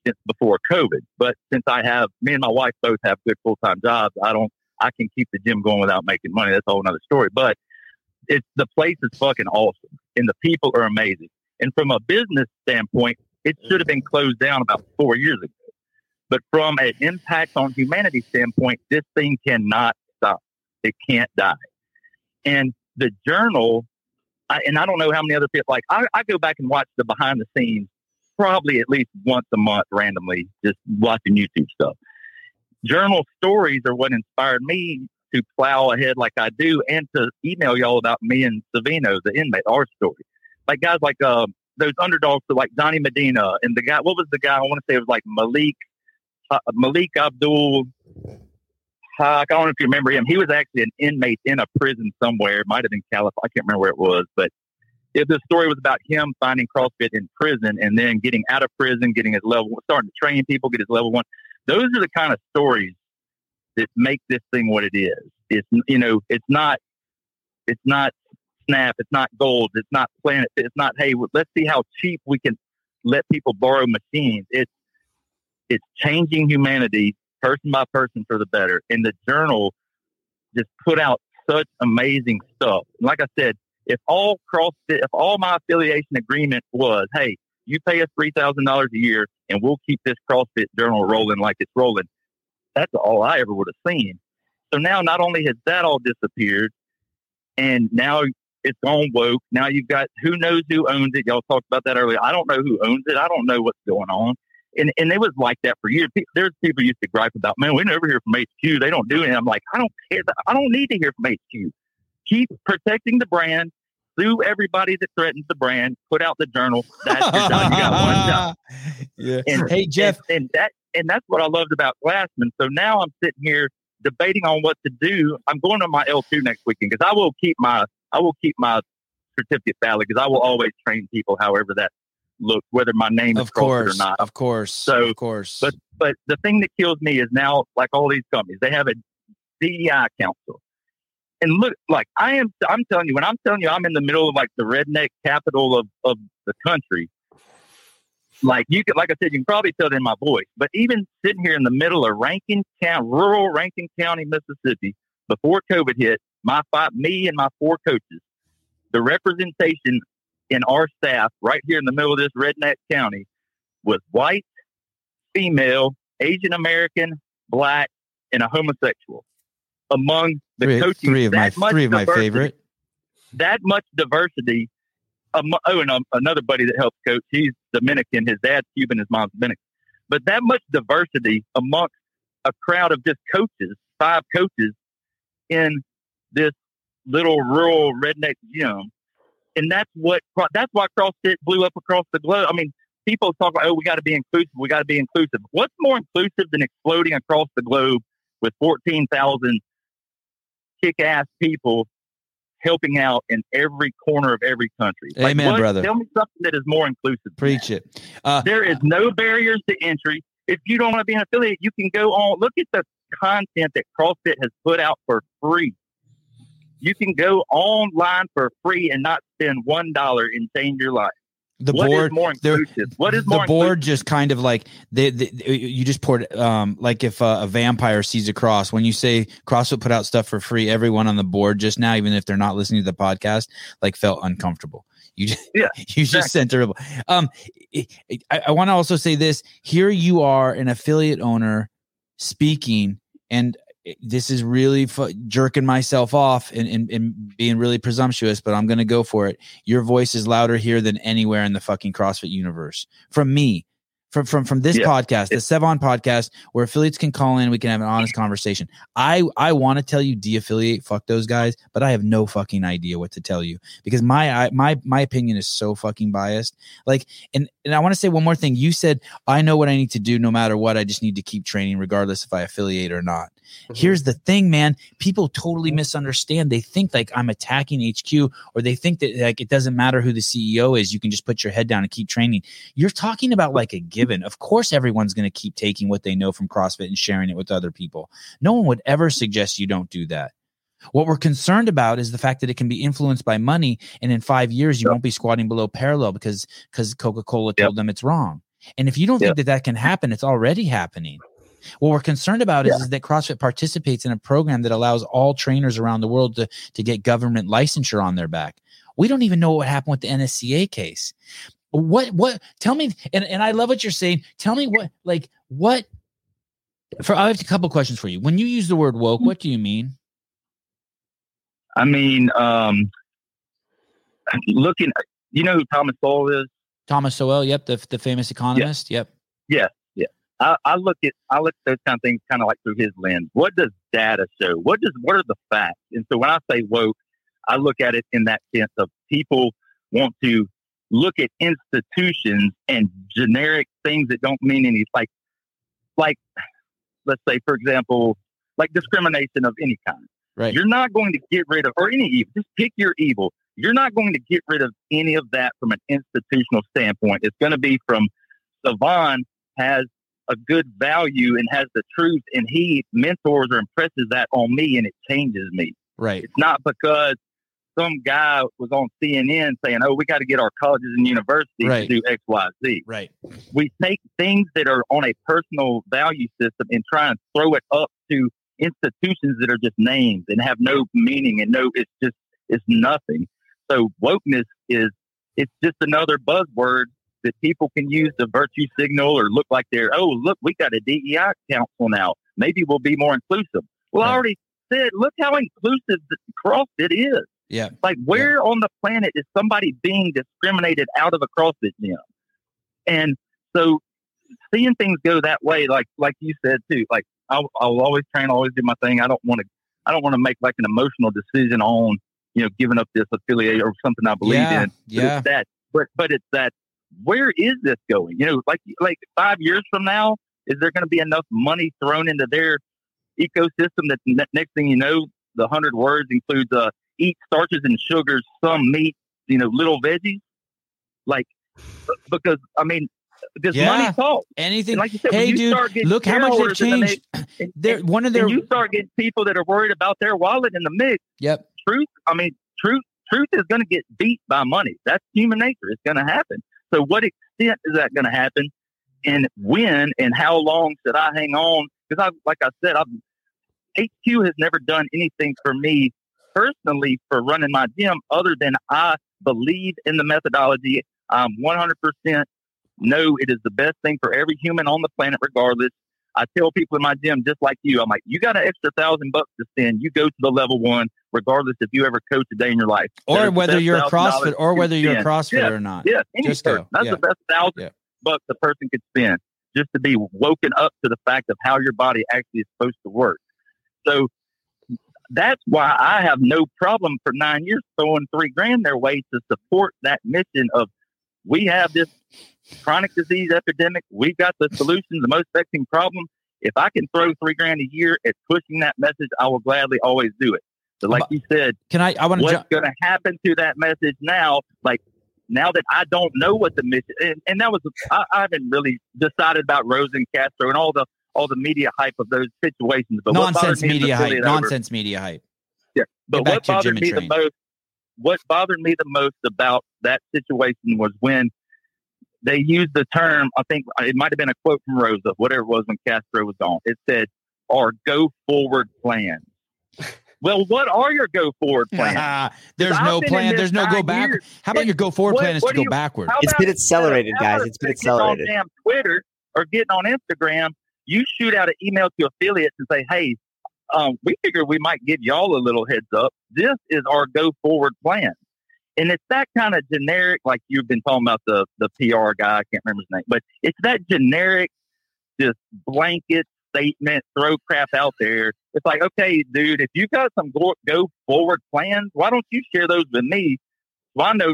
since before COVID. But since I have, me and my wife both have good full time jobs, I don't, I can keep the gym going without making money. That's a whole other story. But it's the place is fucking awesome, and the people are amazing. And from a business standpoint, it should have been closed down about four years ago. But from an impact on humanity standpoint, this thing cannot stop. It can't die. And the journal, I, and I don't know how many other people like. I, I go back and watch the behind the scenes probably at least once a month randomly, just watching YouTube stuff. Journal stories are what inspired me to plow ahead like I do, and to email y'all about me and Savino, the inmate, our story. Like guys like uh, those underdogs, like Donnie Medina and the guy. What was the guy? I want to say it was like Malik uh, Malik Abdul. I don't know if you remember him. He was actually an inmate in a prison somewhere. It might have been California. I can't remember where it was, but it, the story was about him finding CrossFit in prison and then getting out of prison, getting his level, starting to train people, get his level one. Those are the kind of stories that make this thing what it is. It's you know, it's not, it's not Snap, it's not Gold, it's not Planet, it's not Hey, let's see how cheap we can let people borrow machines. It's it's changing humanity person by person for the better. And the journal just put out such amazing stuff. And like I said, if all CrossFit, if all my affiliation agreement was, hey, you pay us three thousand dollars a year, and we'll keep this CrossFit journal rolling like it's rolling. That's all I ever would have seen. So now, not only has that all disappeared, and now it's gone woke. Now you've got who knows who owns it. Y'all talked about that earlier. I don't know who owns it. I don't know what's going on. And and it was like that for years. There's people used to gripe about, man, we never hear from HQ. They don't do it. I'm like, I don't care. I don't need to hear from HQ. Keep protecting the brand. Sue everybody that threatens the brand. Put out the journal. That's your job. You got one job. Yeah. And, hey Jeff, and, and that and that's what I loved about Glassman. So now I'm sitting here debating on what to do. I'm going to my L2 next weekend because I will keep my I will keep my certificate valid because I will always train people however that looks, whether my name is of course, or not. Of course. So, of course. But but the thing that kills me is now, like all these companies, they have a DEI council. And look, like I am, I'm telling you, when I'm telling you, I'm in the middle of like the redneck capital of, of the country. Like you can, like I said, you can probably tell it in my voice. But even sitting here in the middle of Rankin County, rural Rankin County, Mississippi, before COVID hit, my five, me and my four coaches, the representation in our staff right here in the middle of this redneck county was white, female, Asian American, black, and a homosexual. Among the three, coaches, three of my three of my favorite. That much diversity. Um, oh, and um, another buddy that helps coach, he's Dominican. His dad's Cuban, his mom's Dominican. But that much diversity amongst a crowd of just coaches, five coaches, in this little rural redneck gym. And that's what that's why CrossFit blew up across the globe. I mean, people talk about, oh, we got to be inclusive. We got to be inclusive. What's more inclusive than exploding across the globe with 14,000 kick ass people helping out in every corner of every country? Amen, what- brother. Tell me something that is more inclusive. than that. Preach it. Uh, There is no barriers to entry. If you don't want to be an affiliate, you can go on. Look at the content that CrossFit has put out for free. You can go online for free and not spend one dollar and change your life. the What is board. more inclusive? What is the more board inclusive? just kind of like they, they, you just poured um like if uh, a vampire sees a cross when you say CrossFit put out stuff for free everyone on the board just now even if they're not listening to the podcast like felt uncomfortable you just Yeah, you just sent terrible um I, I want to also say this here you are an affiliate owner speaking and this is really fu- jerking myself off and, and, and being really presumptuous, but I'm going to go for it. Your voice is louder here than anywhere in the fucking CrossFit universe. From me, from from from this Yeah. podcast, the Sevan podcast, where affiliates can call in, we can have an honest conversation. I I want to tell you de-affiliate, fuck those guys, but I have no fucking idea what to tell you because my I, my my opinion is so fucking biased. Like, and and I want to say one more thing. You said I know what I need to do no matter what. I just need to keep training regardless if I affiliate or not. Mm-hmm. Here's the thing, man. People totally misunderstand. They think like I'm attacking HQ or they think that like it doesn't matter who the CEO is. You can just put your head down and keep training. You're talking about like a given. Of course, everyone's going to keep taking what they know from CrossFit and sharing it with other people. No one would ever suggest you don't do that. What we're concerned about is the fact that it can be influenced by money, and in five years you Yep. won't be squatting below parallel because because Coca Cola Yep. told them it's wrong. And if you don't Yep. think that that can happen, it's already happening. What we're concerned about is, is that CrossFit participates in a program that allows all trainers around the world to, to get government licensure on their back. We don't even know what happened with the NSCA case. What what tell me and, and I love what you're saying. Tell me what like what for I have a couple questions for you. When you use the word woke, what do you mean? I mean, um, looking. You know who Thomas Sowell is? Thomas Sowell, yep, the the famous economist. Yep. Yeah yeah I, I look at I look at those kind of things kind of like through his lens. What does data show? What does what are the facts? And so when I say woke, I look at it in that sense of people want to look at institutions and generic things that don't mean any like like let's say for example like discrimination of any kind. Right. You're not going to get rid of or any evil. Just pick your evil. You're not going to get rid of any of that from an institutional standpoint. It's going to be from Sevan has a good value and has the truth and he mentors or impresses that on me and it changes me. Right. It's not because some guy was on CNN saying, "Oh, we got to get our colleges and universities Right. to do X, Y, Z." Right. We take things that are on a personal value system and try and throw it up to institutions that are just names and have no meaning and no, it's just it's nothing. So wokeness is it's just another buzzword that people can use to virtue signal or look like they're oh look we got a DEI council now maybe we'll be more inclusive. Well, I already said look how inclusive the CrossFit is. Yeah. Like, where on the planet is somebody being discriminated out of a CrossFit gym? And so, seeing things go that way, like like you said too, like I'll, I'll always try and always do my thing. I don't want to, I don't want to make like an emotional decision on, you know, giving up this affiliate or something I believe Yeah. in. But Yeah. it's that, but but it's that. Where is this going? You know, like like five years from now, is there going to be enough money thrown into their ecosystem that ne- next thing you know, the hundred words includes uh, eat starches and sugars, some meat, you know, little veggies. Like, because I mean, this Yeah. money talk. Anything. And like you said, when hey, you dude, start getting look how much they've the changed. They're one of their. you start getting people that are worried about their wallet in the mix. Yep. Truth, I mean, truth, truth is going to get beat by money. That's human nature. It's going to happen. So, what extent is that going to happen, and when, and how long should I hang on? Because I, like I said, I've HQ has never done anything for me personally for running my gym other than I believe in the methodology. I'm 100% know it is the best thing for every human on the planet, regardless. I tell people in my gym, just like you, I'm like, you got an extra thousand bucks to spend. You go to the level one, regardless if you ever coach a day in your life. Or whether you're a CrossFit, or whether you're a. CrossFit or not. Yeah, any Just person. go. That's Yeah. the best thousand Yeah. bucks a person could spend just to be woken up to the fact of how your body actually is supposed to work. So that's why I have no problem for nine years throwing three grand their way to support that mission of we have this chronic disease epidemic. We've got the solution, the most vexing problem. If I can throw three grand a year at pushing that message, I will gladly always do it. So like you said, Can I? I want to. what's jump. going to happen to that message now? Like now that I don't know what the mission, and, and that was I, I haven't really decided about Roza and Castro and all the all the media hype of those situations. But Nonsense bothered me as an media hype. affiliate over- Nonsense media hype. yeah, but what bothered me and the most, what bothered me the most about that situation was when they used the term. I think uh, it might have been a quote from Roza, whatever it was when Castro was gone. It said, "Our go forward plans." well, what are your go forward plans? There's no plan. There's no go back. years, How about and your go forward what- plan is to go you- backward? How It's about been accelerated, guys. It's been getting on accelerated. damn Twitter or getting on Instagram, you shoot out an email to affiliates and say, "Hey, um, we figure we might give y'all a little heads up. This is our go forward plan." And it's that kind of generic, like you've been talking about the the PR guy. I can't remember his name, but it's that generic, just blanket statement, throw crap out there. It's like, okay, dude, if you've got some go, go forward plans, why don't you share those with me? So I know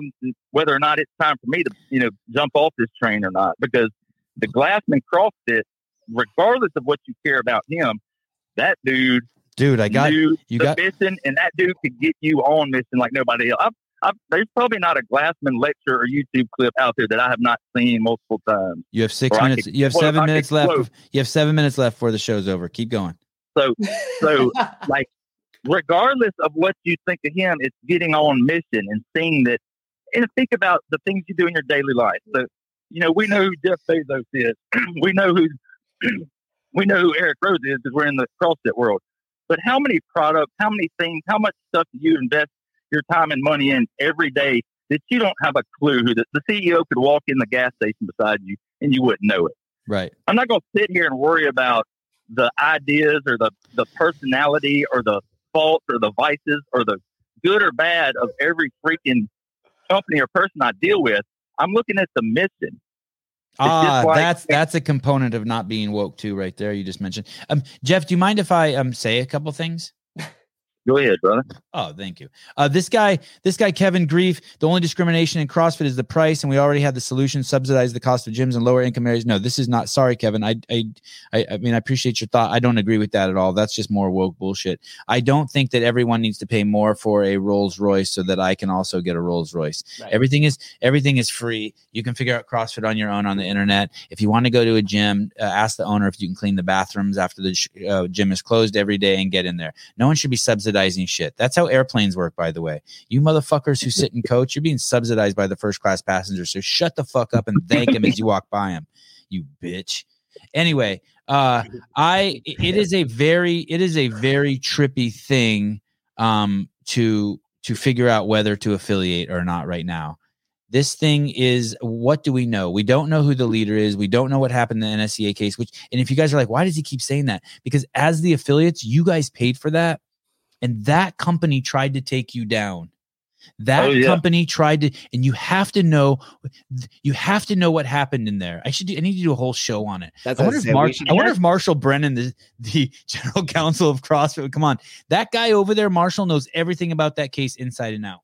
whether or not it's time for me to, you know, jump off this train or not. Because the Glassman CrossFit, regardless of what you care about him, that dude Dude, I got knew you got mission, and that dude could get you on mission like nobody else. I've, I've, there's probably not a Glassman lecture or YouTube clip out there that I have not seen multiple times. you have six minutes. could You have seven minutes left. quote. You have seven minutes left before the show's over. Keep going. So, so like, regardless of what you think of him, it's getting on mission and seeing that. And think about the things you do in your daily life. So, you know, we know who Jeff Bezos is. we know who we know who Eric Roza is because we're in the CrossFit world. But how many products, how many things, how much stuff do you invest your time and money in every day that you don't have a clue who the, the CEO could walk in the gas station beside you and you wouldn't know it? Right. I'm not going to sit here and worry about the ideas or the, the personality or the faults or the vices or the good or bad of every freaking company or person I deal with. I'm looking at the mission. Ah, like- that's that's a component of not being woke too, right there. You just mentioned. Um, Jeff, do you mind if I um say a couple things? Go ahead, brother. Oh, thank you. Uh, this guy, this guy, Kevin Grief. The only discrimination in CrossFit is the price, and we already have the solution: subsidize the cost of gyms in lower income areas. No, this is not. Sorry, Kevin. I, I, I, I mean, I appreciate your thought. I don't agree with that at all. That's just more woke bullshit. I don't think that everyone needs to pay more for a Rolls Royce so that I can also get a Rolls Royce. Right. Everything is everything is free. You can figure out CrossFit on your own on the internet. If you want to go to a gym, uh, ask the owner if you can clean the bathrooms after the sh- uh, gym is closed every day and get in there. No one should be subsidized subsidizing shit. That's how airplanes work, by the way. You motherfuckers who sit and coach, you're being subsidized by the first class passengers. So shut the fuck up and thank him as you walk by him, you bitch. Anyway, uh, I it is a very it is a very trippy thing um, to to figure out whether to affiliate or not right now. This thing is what do we know? We don't know who the leader is. We don't know what happened in the NSCA case. Which, and if you guys are like, why does he keep saying that? Because as the affiliates, you guys paid for that, and that company tried to take you down. That Oh, yeah. company tried to, and you have to know, you have to know what happened in there. I should, do, I need to do a whole show on it. That's I wonder, if. Mar- I wonder if Marshall Brennan, the, the general counsel of CrossFit, come on, that guy over there, Marshall knows everything about that case inside and out.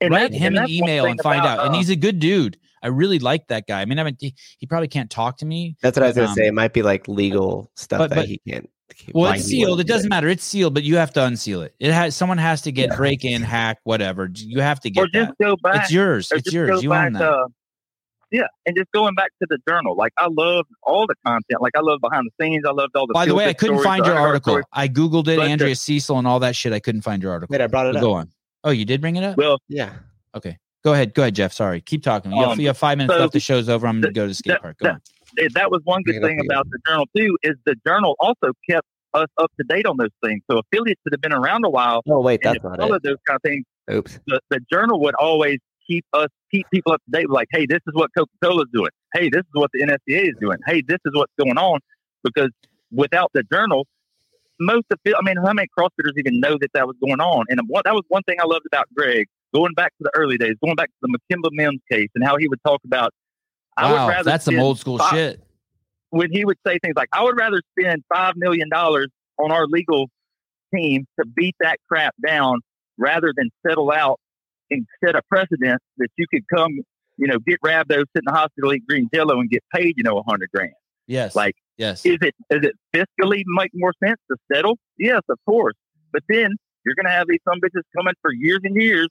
And Write him an email and find about, out. And uh, he's a good dude. I really like that guy. I mean, I mean, he, he probably can't talk to me. That's what I was gonna um, say. It might be like legal stuff but- that he can't. Well, it's sealed. It doesn't matter. It's sealed, but you have to unseal it. It has someone has to get Yeah. break in, hack, whatever. You have to or get just that. go back. It's yours. or It's just yours. You back, own that. Uh, yeah, and just going back to the journal. Like I love all the content. Like I love behind the scenes. I loved all the. By the way, I couldn't find your article. stories. I googled it, But the- Andrea Cecil, and all that shit. I couldn't find your article. Wait, I brought it But up. go on. Oh, you did bring it up. Well, Yeah. Okay, go ahead. Go ahead, Jeff. Sorry. Keep talking. You have, Um, you have five minutes so left. The show's over. I'm going to go to the skate that- park. Go that- on. That was one good Bring it up thing about the journal too. Is the journal also kept us up to date on those things. So affiliates that have been around a while Oh wait, that's not it. those kind of things, Oops. the, the journal would always keep us keep people up to date. Like, hey, this is what Coca Cola is doing. Hey, this is what the NSCA is doing. Hey, this is what's going on. Because without the journal, most of I mean, how many CrossFitters even know that that was going on? And what, that was one thing I loved about Greg. Going back to the early days, going back to the Makimba Mimms case, and how he would talk about. I would Wow, rather that's some old school five- shit. when he would say things like, I would rather spend $5 million on our legal team to beat that crap down rather than settle out and set a precedent that you could come, you know, get rhabdos, sit in the hospital, eat green jello, and get paid, you know, a hundred grand. Yes. Like, yes. Is it is it fiscally make more sense to settle? Yes, of course. But then you're going to have these some bitches coming for years and years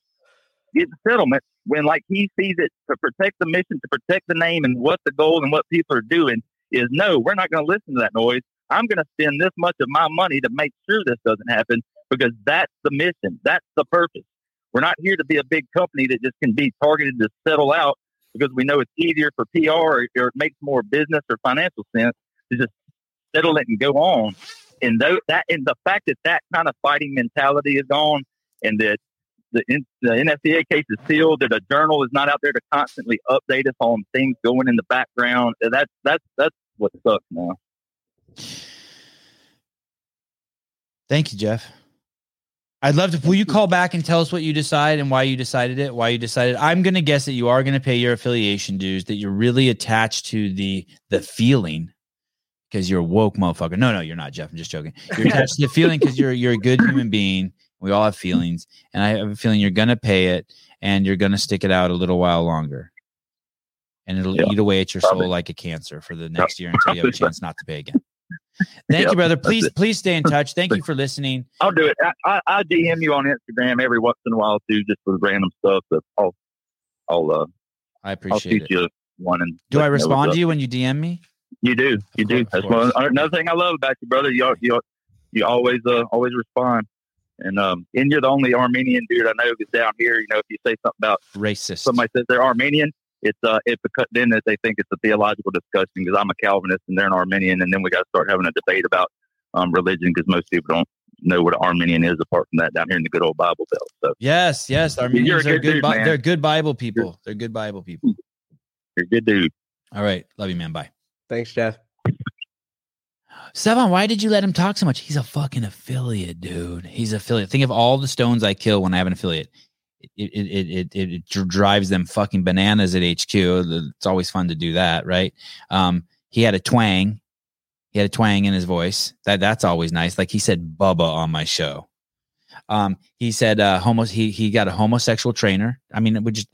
getting settlement when, like, he sees it to protect the mission, to protect the name, and what the goal and what people are doing is no, we're not going to listen to that noise. I'm going to spend this much of my money to make sure this doesn't happen because that's the mission. That's the purpose. We're not here to be a big company that just can be targeted to settle out because we know it's easier for PR or, or it makes more business or financial sense to just settle it and go on. And though that and the fact that that kind of fighting mentality is gone, and that the the case is sealed, that a journal is not out there to constantly update us on things going in the background. That's that's that's what sucks now. Thank you, Jeff. I'd love to. Will you call back and tell us what you decide and why you decided it? Why you decided? I'm going to guess that you are going to pay your affiliation dues. That you're really attached to the the feeling because you're a woke motherfucker. No, no, you're not, Jeff. I'm just joking. You're attached to the feeling because you're you're a good human being. We all have feelings, and I have a feeling you're going to pay it, and you're going to stick it out a little while longer, and it'll Yeah, eat away at your probably. soul like a cancer for the next year until you have a chance not to pay again. Thank Yeah, you, brother. Please, please stay in touch. Thank you for listening. I'll do it. I, I, I DM you on Instagram every once in a while too, just for random stuff. But I'll I'll uh, I I'll appreciate shoot it. you one and Do I you know what's respond to you when you DM me? You do. You do. That's one another thing I love about you, brother. You you you always uh, always respond. And um and you're the only Armenian dude I know that's down here. You know, if you say something about Racist. somebody says they're Arminian, it's uh it because then they think it's a theological discussion because I'm a Calvinist and they're an Armenian, and then we got to start having a debate about um religion because most people don't know what an Armenian is apart from that down here in the good old Bible Belt. So yes, yes. You're a Armenians are good good. dude, Bi- they're good Bible people. They're good Bible people. you're a good dude. All right. Love you, man. Bye. Thanks, Jeff. Sevan, why did you let him talk so much? He's a fucking affiliate, dude. He's affiliate. Think of all the stones I kill when I have an affiliate. It it it it, it, drives them fucking bananas at HQ. It's always fun to do that, right? Um, he had a twang. He had a twang in his voice. That that's always nice. Like he said, Bubba on my show. Um, he said, uh, homo. He he got a homosexual trainer. I mean, just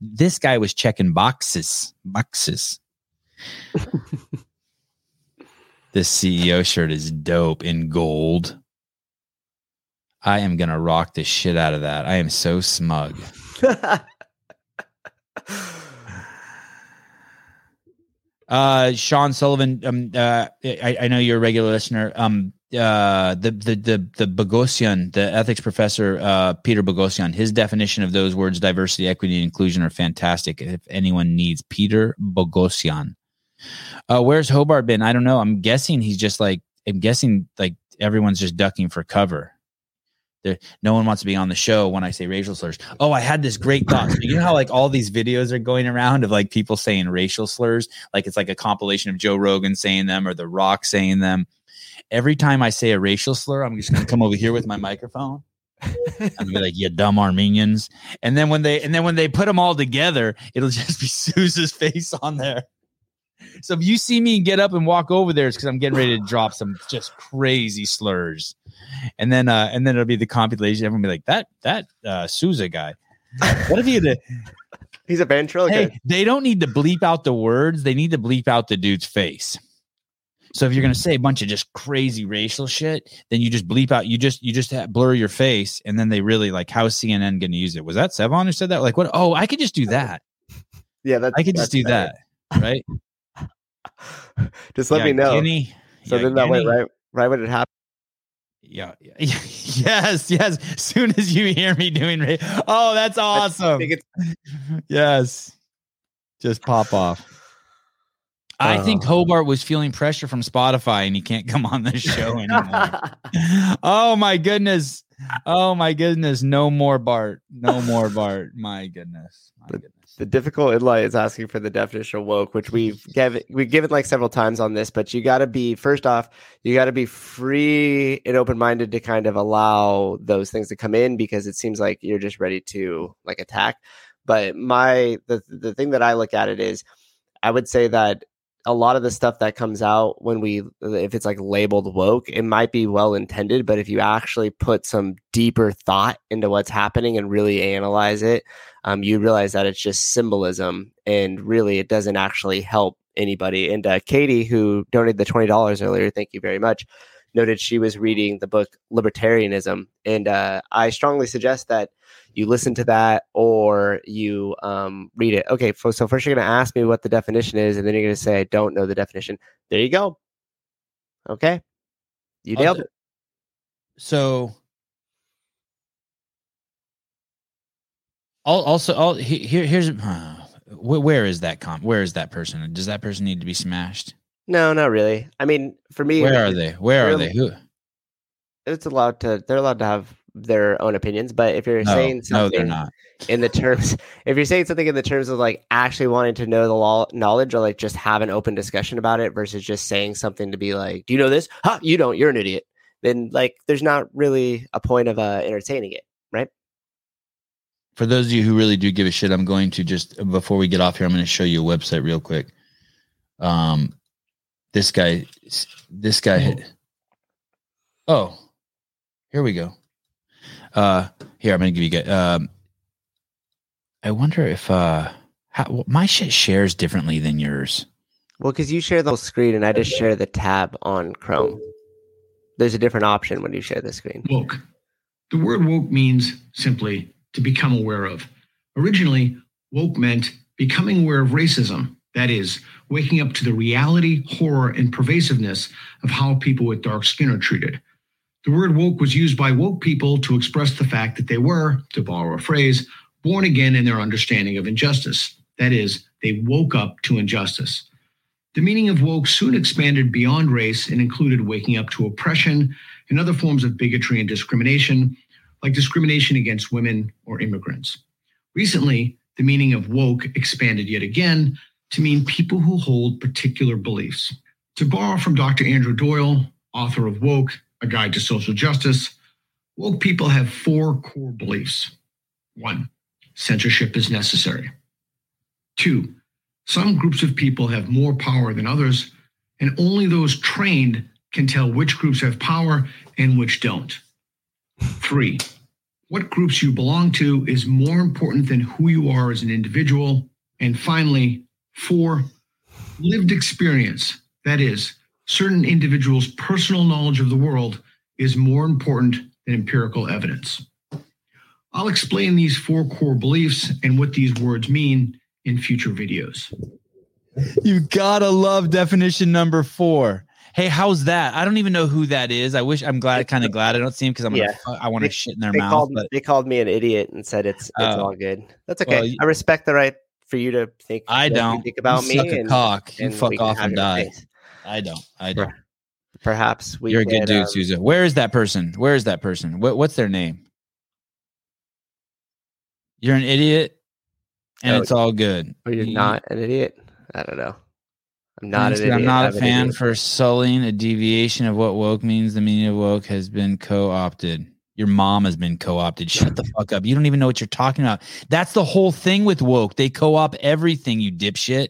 this guy was checking boxes, boxes. This CEO shirt is dope in gold. I am gonna rock the shit out of that. I am so smug. Uh, Sean Sullivan. Um, uh, I, I know you're a regular listener. Um, uh, the the the the Boghossian, the ethics professor uh, Peter Boghossian, his definition of those words diversity, equity, and inclusion are fantastic. If anyone needs Peter Boghossian, uh, where's Hobart been? I don't know. I'm guessing he's just like I'm guessing like everyone's just ducking for cover. There, no one wants to be on the show when I say racial slurs. Oh, I had this great thought. So you know how like all these videos are going around of like people saying racial slurs, like it's like a compilation of Joe Rogan saying them or The Rock saying them. Every time I say a racial slur, I'm just gonna come over here with my microphone. I'm be like, "You dumb Armenians," and then when they and then when they put them all together, it'll just be Souza's face on there. So if you see me get up and walk over there, it's because I'm getting ready to drop some just crazy slurs, and then uh and then it'll be the compilation. Everyone be like, "That that uh Souza guy." What if you had to, He's a ventriloquist. Hey, they don't need to bleep out the words; they need to bleep out the dude's face. So if you're gonna say a bunch of just crazy racial shit, then you just bleep out. You just you just blur your face, and then they really like how CNN gonna use it? Was that Sevan who said that? Like what? Oh, I could just do that. yeah, that's, I could just do better. that, right? Just let Yeah, me know. Guinea. so Yeah, then that way, right, right when it happens. Yeah, yes, yes. Soon as you hear me doing, ra- oh, that's awesome. yes, just pop off. I think Oh. Hobart was feeling pressure from Spotify and he can't come on this show anymore. oh my goodness. Oh my goodness. No more Bart. No more Bart. My goodness. My goodness. The difficult inlight is asking for the definition of woke, which we've given we've given like several times on this, but you got to be first off, you got to be free and open minded to kind of allow those things to come in because it seems like you're just ready to like attack. But my the the thing that I look at it is, I would say that a lot of the stuff that comes out when we if it's like labeled woke it might be well intended but if you actually put some deeper thought into what's happening and really analyze it um, you realize that it's just symbolism and really it doesn't actually help anybody. And uh, katie who donated the $20 earlier thank you very much noted she was reading the book libertarianism. And uh, i strongly suggest that you listen to that or you um, read it. Okay, so, so first you're going to ask me what the definition is, and then you're going to say, I don't know the definition. There you go. Okay. You nailed it. So al- also all he- here here's uh, where is that comp where is that person does that person need to be smashed No, not really. I mean, for me, where are they where are they who it's allowed to, they're allowed to have their own opinions. But if you're no, saying something not in the terms, if you're saying something in the terms of like actually wanting to know the law knowledge or like just have an open discussion about it versus just saying something to be like, do you know this? Ha, you don't, you're an idiot. Then like, there's not really a point of uh, entertaining it. Right? For those of you who really do give a shit, I'm going to just before we get off here, I'm going to show you a website real quick. Um, this guy, this guy. Oh, here we go. Uh, here I'm going to give you guys. Um, I wonder if uh, how, my shit shares differently than yours. Well, because you share the whole screen and I just share the tab on Chrome. There's a different option when you share the screen. Woke. The word woke means simply to become aware of. Originally, woke meant becoming aware of racism, that is, waking up to the reality, horror, and pervasiveness of how people with dark skin are treated. The word woke was used by woke people to express the fact that they were, to borrow a phrase, born again in their understanding of injustice. That is, they woke up to injustice. The meaning of woke soon expanded beyond race and included waking up to oppression and other forms of bigotry and discrimination, like discrimination against women or immigrants. Recently, the meaning of woke expanded yet again to mean people who hold particular beliefs. To borrow from Dr. Andrew Doyle, author of Woke, A Guide to Social Justice, woke people have four core beliefs. One, censorship is necessary. Two, some groups of people have more power than others, and only those trained can tell which groups have power and which don't. Three, what groups you belong to is more important than who you are as an individual. And finally, four, lived experience, that is, certain individuals' personal knowledge of the world, is more important than empirical evidence. I'll explain these four core beliefs and what these words mean in future videos. You gotta love definition number four. Hey, how's that? I don't even know who that is. I wish I'm glad, kind of glad I don't see him because I'm Yeah. gonna, I want to shit in their They mouth. called But they called me an idiot and said it's it's Oh. all good. That's okay. Well, you- I respect the right for you to think. I don't. think about you me. suck a and, cock. You and fuck off and die. things. I don't. I don't. Perhaps we. You're a good dude, um, Souza. Where is that person? Where is that person? What, what's their name? You're an idiot, and Oh, it's all good. Or you're You- not an idiot. I don't know. I'm not an Honestly, idiot. I'm not a an fan for sullying a deviation of what woke means. The meaning of woke has been co-opted. Your mom has been co-opted. Shut the fuck up. You don't even know what you're talking about. That's the whole thing with woke. They co-op everything, you dipshit.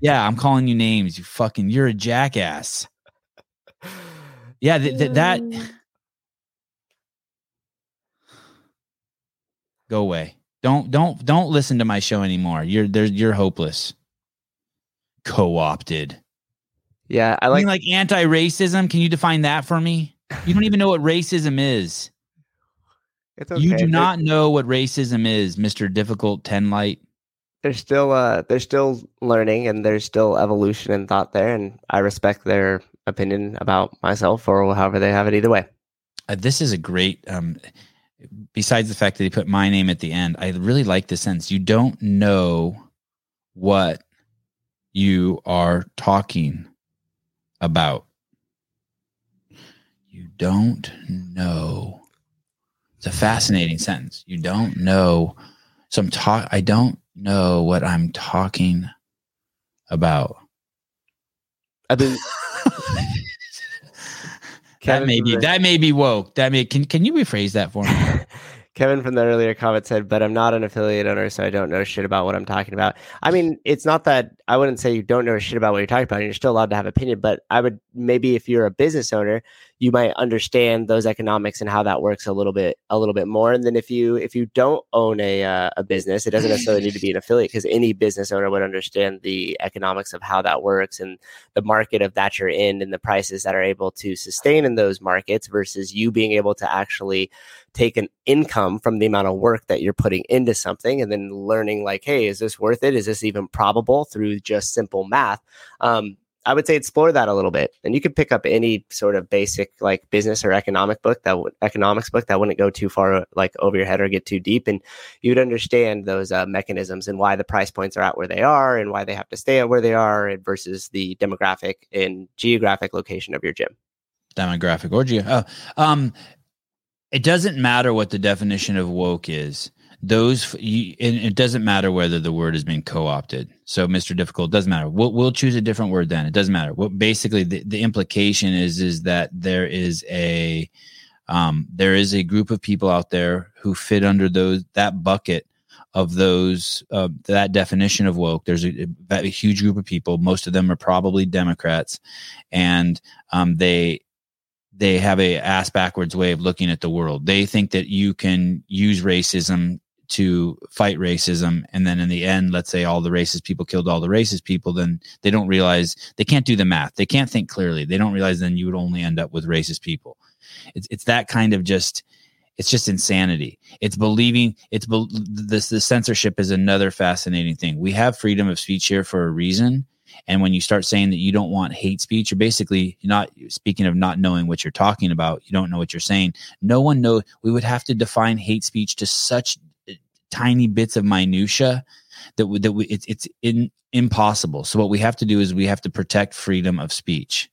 Yeah, I'm calling you names. You fucking you're a jackass. Yeah, th- th- that go away. Don't don't don't listen to my show anymore. You're there you're hopeless. Co-opted. Yeah, I I like. mean, like anti-racism. Can you define that for me? You don't even know what racism is. it's okay. You do not know what racism is, Mister Difficult Ten Light. They're still. Uh, they're still learning, and there's still evolution and thought there, and I respect their opinion about myself or however they have it. Either way. Uh, this is a great. Um, besides the fact that he put my name at the end, I really like the sense. You don't know what you are talking about. You don't know. It's a fascinating sentence. You don't know. So I'm talk. I don't know what I'm talking about. I've that may be the- that may be woke. That may can can you rephrase that for me? Kevin from the earlier comment said, but I'm not an affiliate owner, so I don't know shit about what I'm talking about. I mean, it's not that I wouldn't say you don't know shit about what you're talking about. And you're still allowed to have opinion, but I would maybe if you're a business owner, you might understand those economics and how that works a little bit, a little bit more. And then if you if you don't own a uh, a business, it doesn't necessarily need to be an affiliate because any business owner would understand the economics of how that works and the market of that you're in and the prices that are able to sustain in those markets versus you being able to actually take an income from the amount of work that you're putting into something and then learning like hey is this worth it is this even probable through just simple math um, i would say explore that a little bit and you could pick up any sort of basic like business or economic book that would economics book that wouldn't go too far like over your head or get too deep and you'd understand those uh, mechanisms and why the price points are at where they are and why they have to stay at where they are versus the demographic and geographic location of your gym demographic or geo. Oh, um, it doesn't matter what the definition of woke is. Those you, and it doesn't matter whether the word has been co-opted. So, Mr. Difficult doesn't matter. We'll, we'll choose a different word then. It doesn't matter. What basically the, the implication is is that there is a um, there is a group of people out there who fit under those that bucket of those uh, that definition of woke. There's a, a huge group of people. Most of them are probably Democrats, and um, they they have a ass backwards way of looking at the world. They think that you can use racism to fight racism and then in the end let's say all the racist people killed all the racist people then they don't realize they can't do the math they can't think clearly they don't realize then you would only end up with racist people it's it's that kind of just it's just insanity it's believing it's bel this the censorship is another fascinating thing we have freedom of speech here for a reason and when you start saying that you don't want hate speech, you're basically not speaking of not knowing what you're talking about. You don't know what you're saying. No one knows. We would have to define hate speech to such tiny bits of minutia that we, that we, it's it's in, impossible. So what we have to do is we have to protect freedom of speech,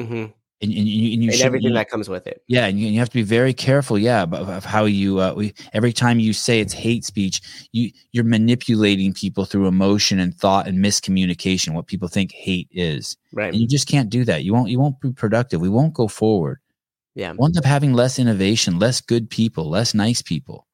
mm-hmm. and, and you, and you and should- everything you- that comes with it yeah, and you, you have to be very careful. Yeah, of, of how you. Uh, we every time you say it's hate speech, you you're manipulating people through emotion and thought and miscommunication. What people think hate is, right and you just can't do that. You won't. You won't be productive. We won't go forward. yeah We'll end up having less innovation, less good people, less nice people.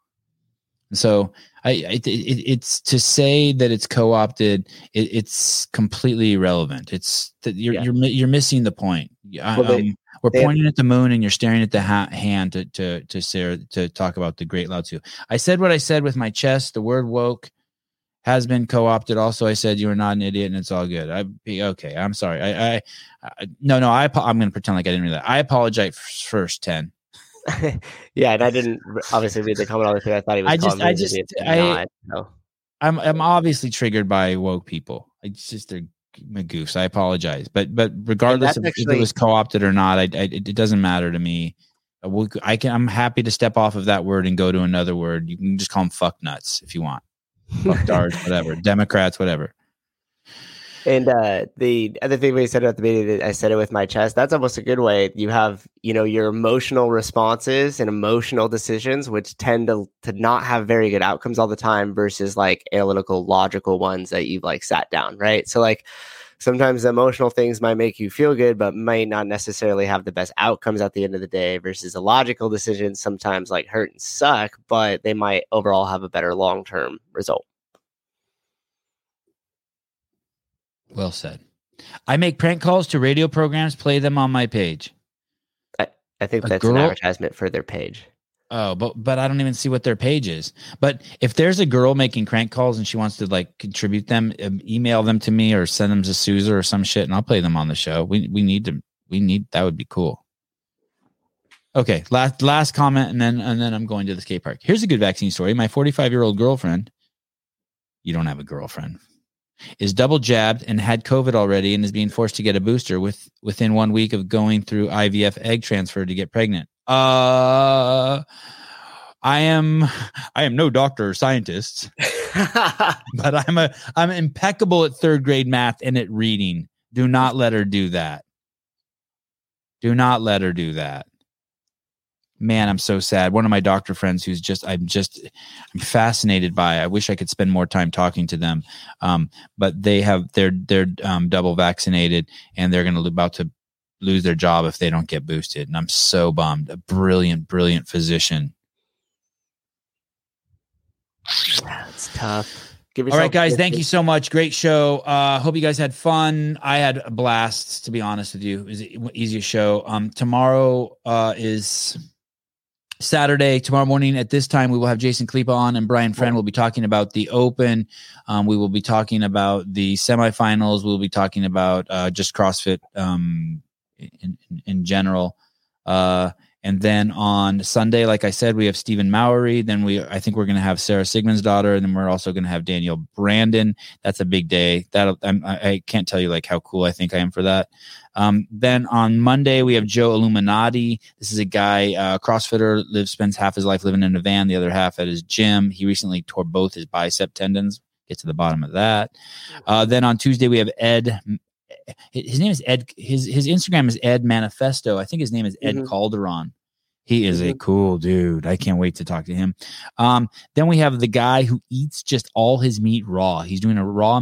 And so, I, it, it, it's to say that it's co-opted. It, it's completely irrelevant. It's that you're Yeah. you're you're missing the point. Well, they- um, we're have- pointing at the moon, and you're staring at the ha- hand to to to Sarah to talk about the great Lao Tzu. I said what I said with my chest. The word woke has been co-opted. Also, I said you are not an idiot, and it's all good. I be okay. I'm sorry. I, I, I no no. I I'm going to pretend like I didn't read that. I apologize first. Ten. yeah, and I didn't obviously read the comment all the way. I thought he was. I just- I just- I- not, so. I'm I'm obviously triggered by woke people. It's just they're a goose. I apologize, but but regardless of actually- if it was co-opted or not, I, I it doesn't matter to me. I can. I'm happy to step off of that word and go to another word. You can just call them fuck nuts if you want. Fuck darts, whatever. Democrats, whatever. And uh, the other thing we said at the beginning, I said it with my chest. That's almost a good way. You have, you know, your emotional responses and emotional decisions, which tend to to not have very good outcomes all the time, versus like analytical, logical ones that you've like sat down, right? So like sometimes emotional things might make you feel good, but might not necessarily have the best outcomes at the end of the day. Versus a logical decision sometimes like hurt and suck, but they might overall have a better long term result. Well said. I make prank calls to radio programs, play them on my page. I think A that's an advertisement for their page. Oh, but but I don't even see what their page is. But if there's a girl making crank calls and she wants to like contribute them, um, email them to me or send them to Souza or some shit, and I'll play them on the show. We we need to we need that would be cool. Okay, last last comment, and then and then I'm going to the skate park. Here's a good vaccine story. My 45 year old girlfriend. You don't have a girlfriend. Is double jabbed and had COVID already and is being forced to get a booster with within one week of going through IVF egg transfer to get pregnant. Uh I am I am no doctor or scientist, but I'm a I'm impeccable at third grade math and at reading. Do not let her do that. Do not let her do that. Man, I'm so sad. One of my doctor friends who's just I'm just I'm fascinated by. I wish I could spend more time talking to them. Um, but they have they're they're um, double vaccinated and they're going to about to lose their job if they don't get boosted. And I'm so bummed. A brilliant, brilliant physician. That's tough. Give All right, guys. Thank you so much. Great show. Uh, hope you guys had fun. I had a blast. To be honest with you, it was the easiest show. Um, tomorrow uh, is Saturday. Tomorrow morning at this time, we will have Jason Khalipa on, and Brian Friend will be talking about the Open. Um, we will be talking about the semifinals. We'll be talking about uh, just CrossFit um, in, in, in general. Uh, and then on Sunday, like I said, we have Stephen Mowery. Then we, I think we're going to have Sara Sigmundsdottir, and then we're also going to have Danielle Brandon. That's a big day. That I can't tell you like how cool I think I am for that. Um, then on Monday we have Joe Illuminati. This is a guy, uh, CrossFitter, lives spends half his life living in a van, the other half at his gym. He recently tore both his bicep tendons. Get to the bottom of that. Uh, then on Tuesday we have Ed. His name is Ed. His his Instagram is Ed Manifesto. I think his name is Ed Mhm. Calderon. He is a cool dude. I can't wait to talk to him. Um, then we have the guy who eats just all his meat raw. He's doing a raw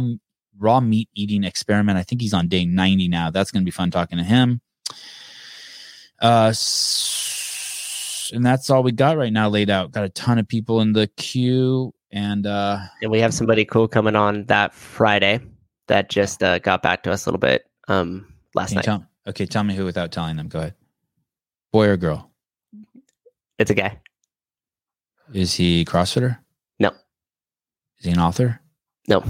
raw meat eating experiment. I think he's on day 90 now. That's going to be fun talking to him. Uh, and that's all we got right now laid out. Got a ton of people in the queue and uh And we have somebody cool coming on that Friday that just uh, got back to us a little bit um, last night. tell, okay, tell me who without telling them. Go ahead. Boy or girl? It's a guy. Is he CrossFitter? No. Is he an author? No.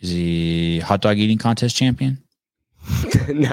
Is he hot dog eating contest champion? no.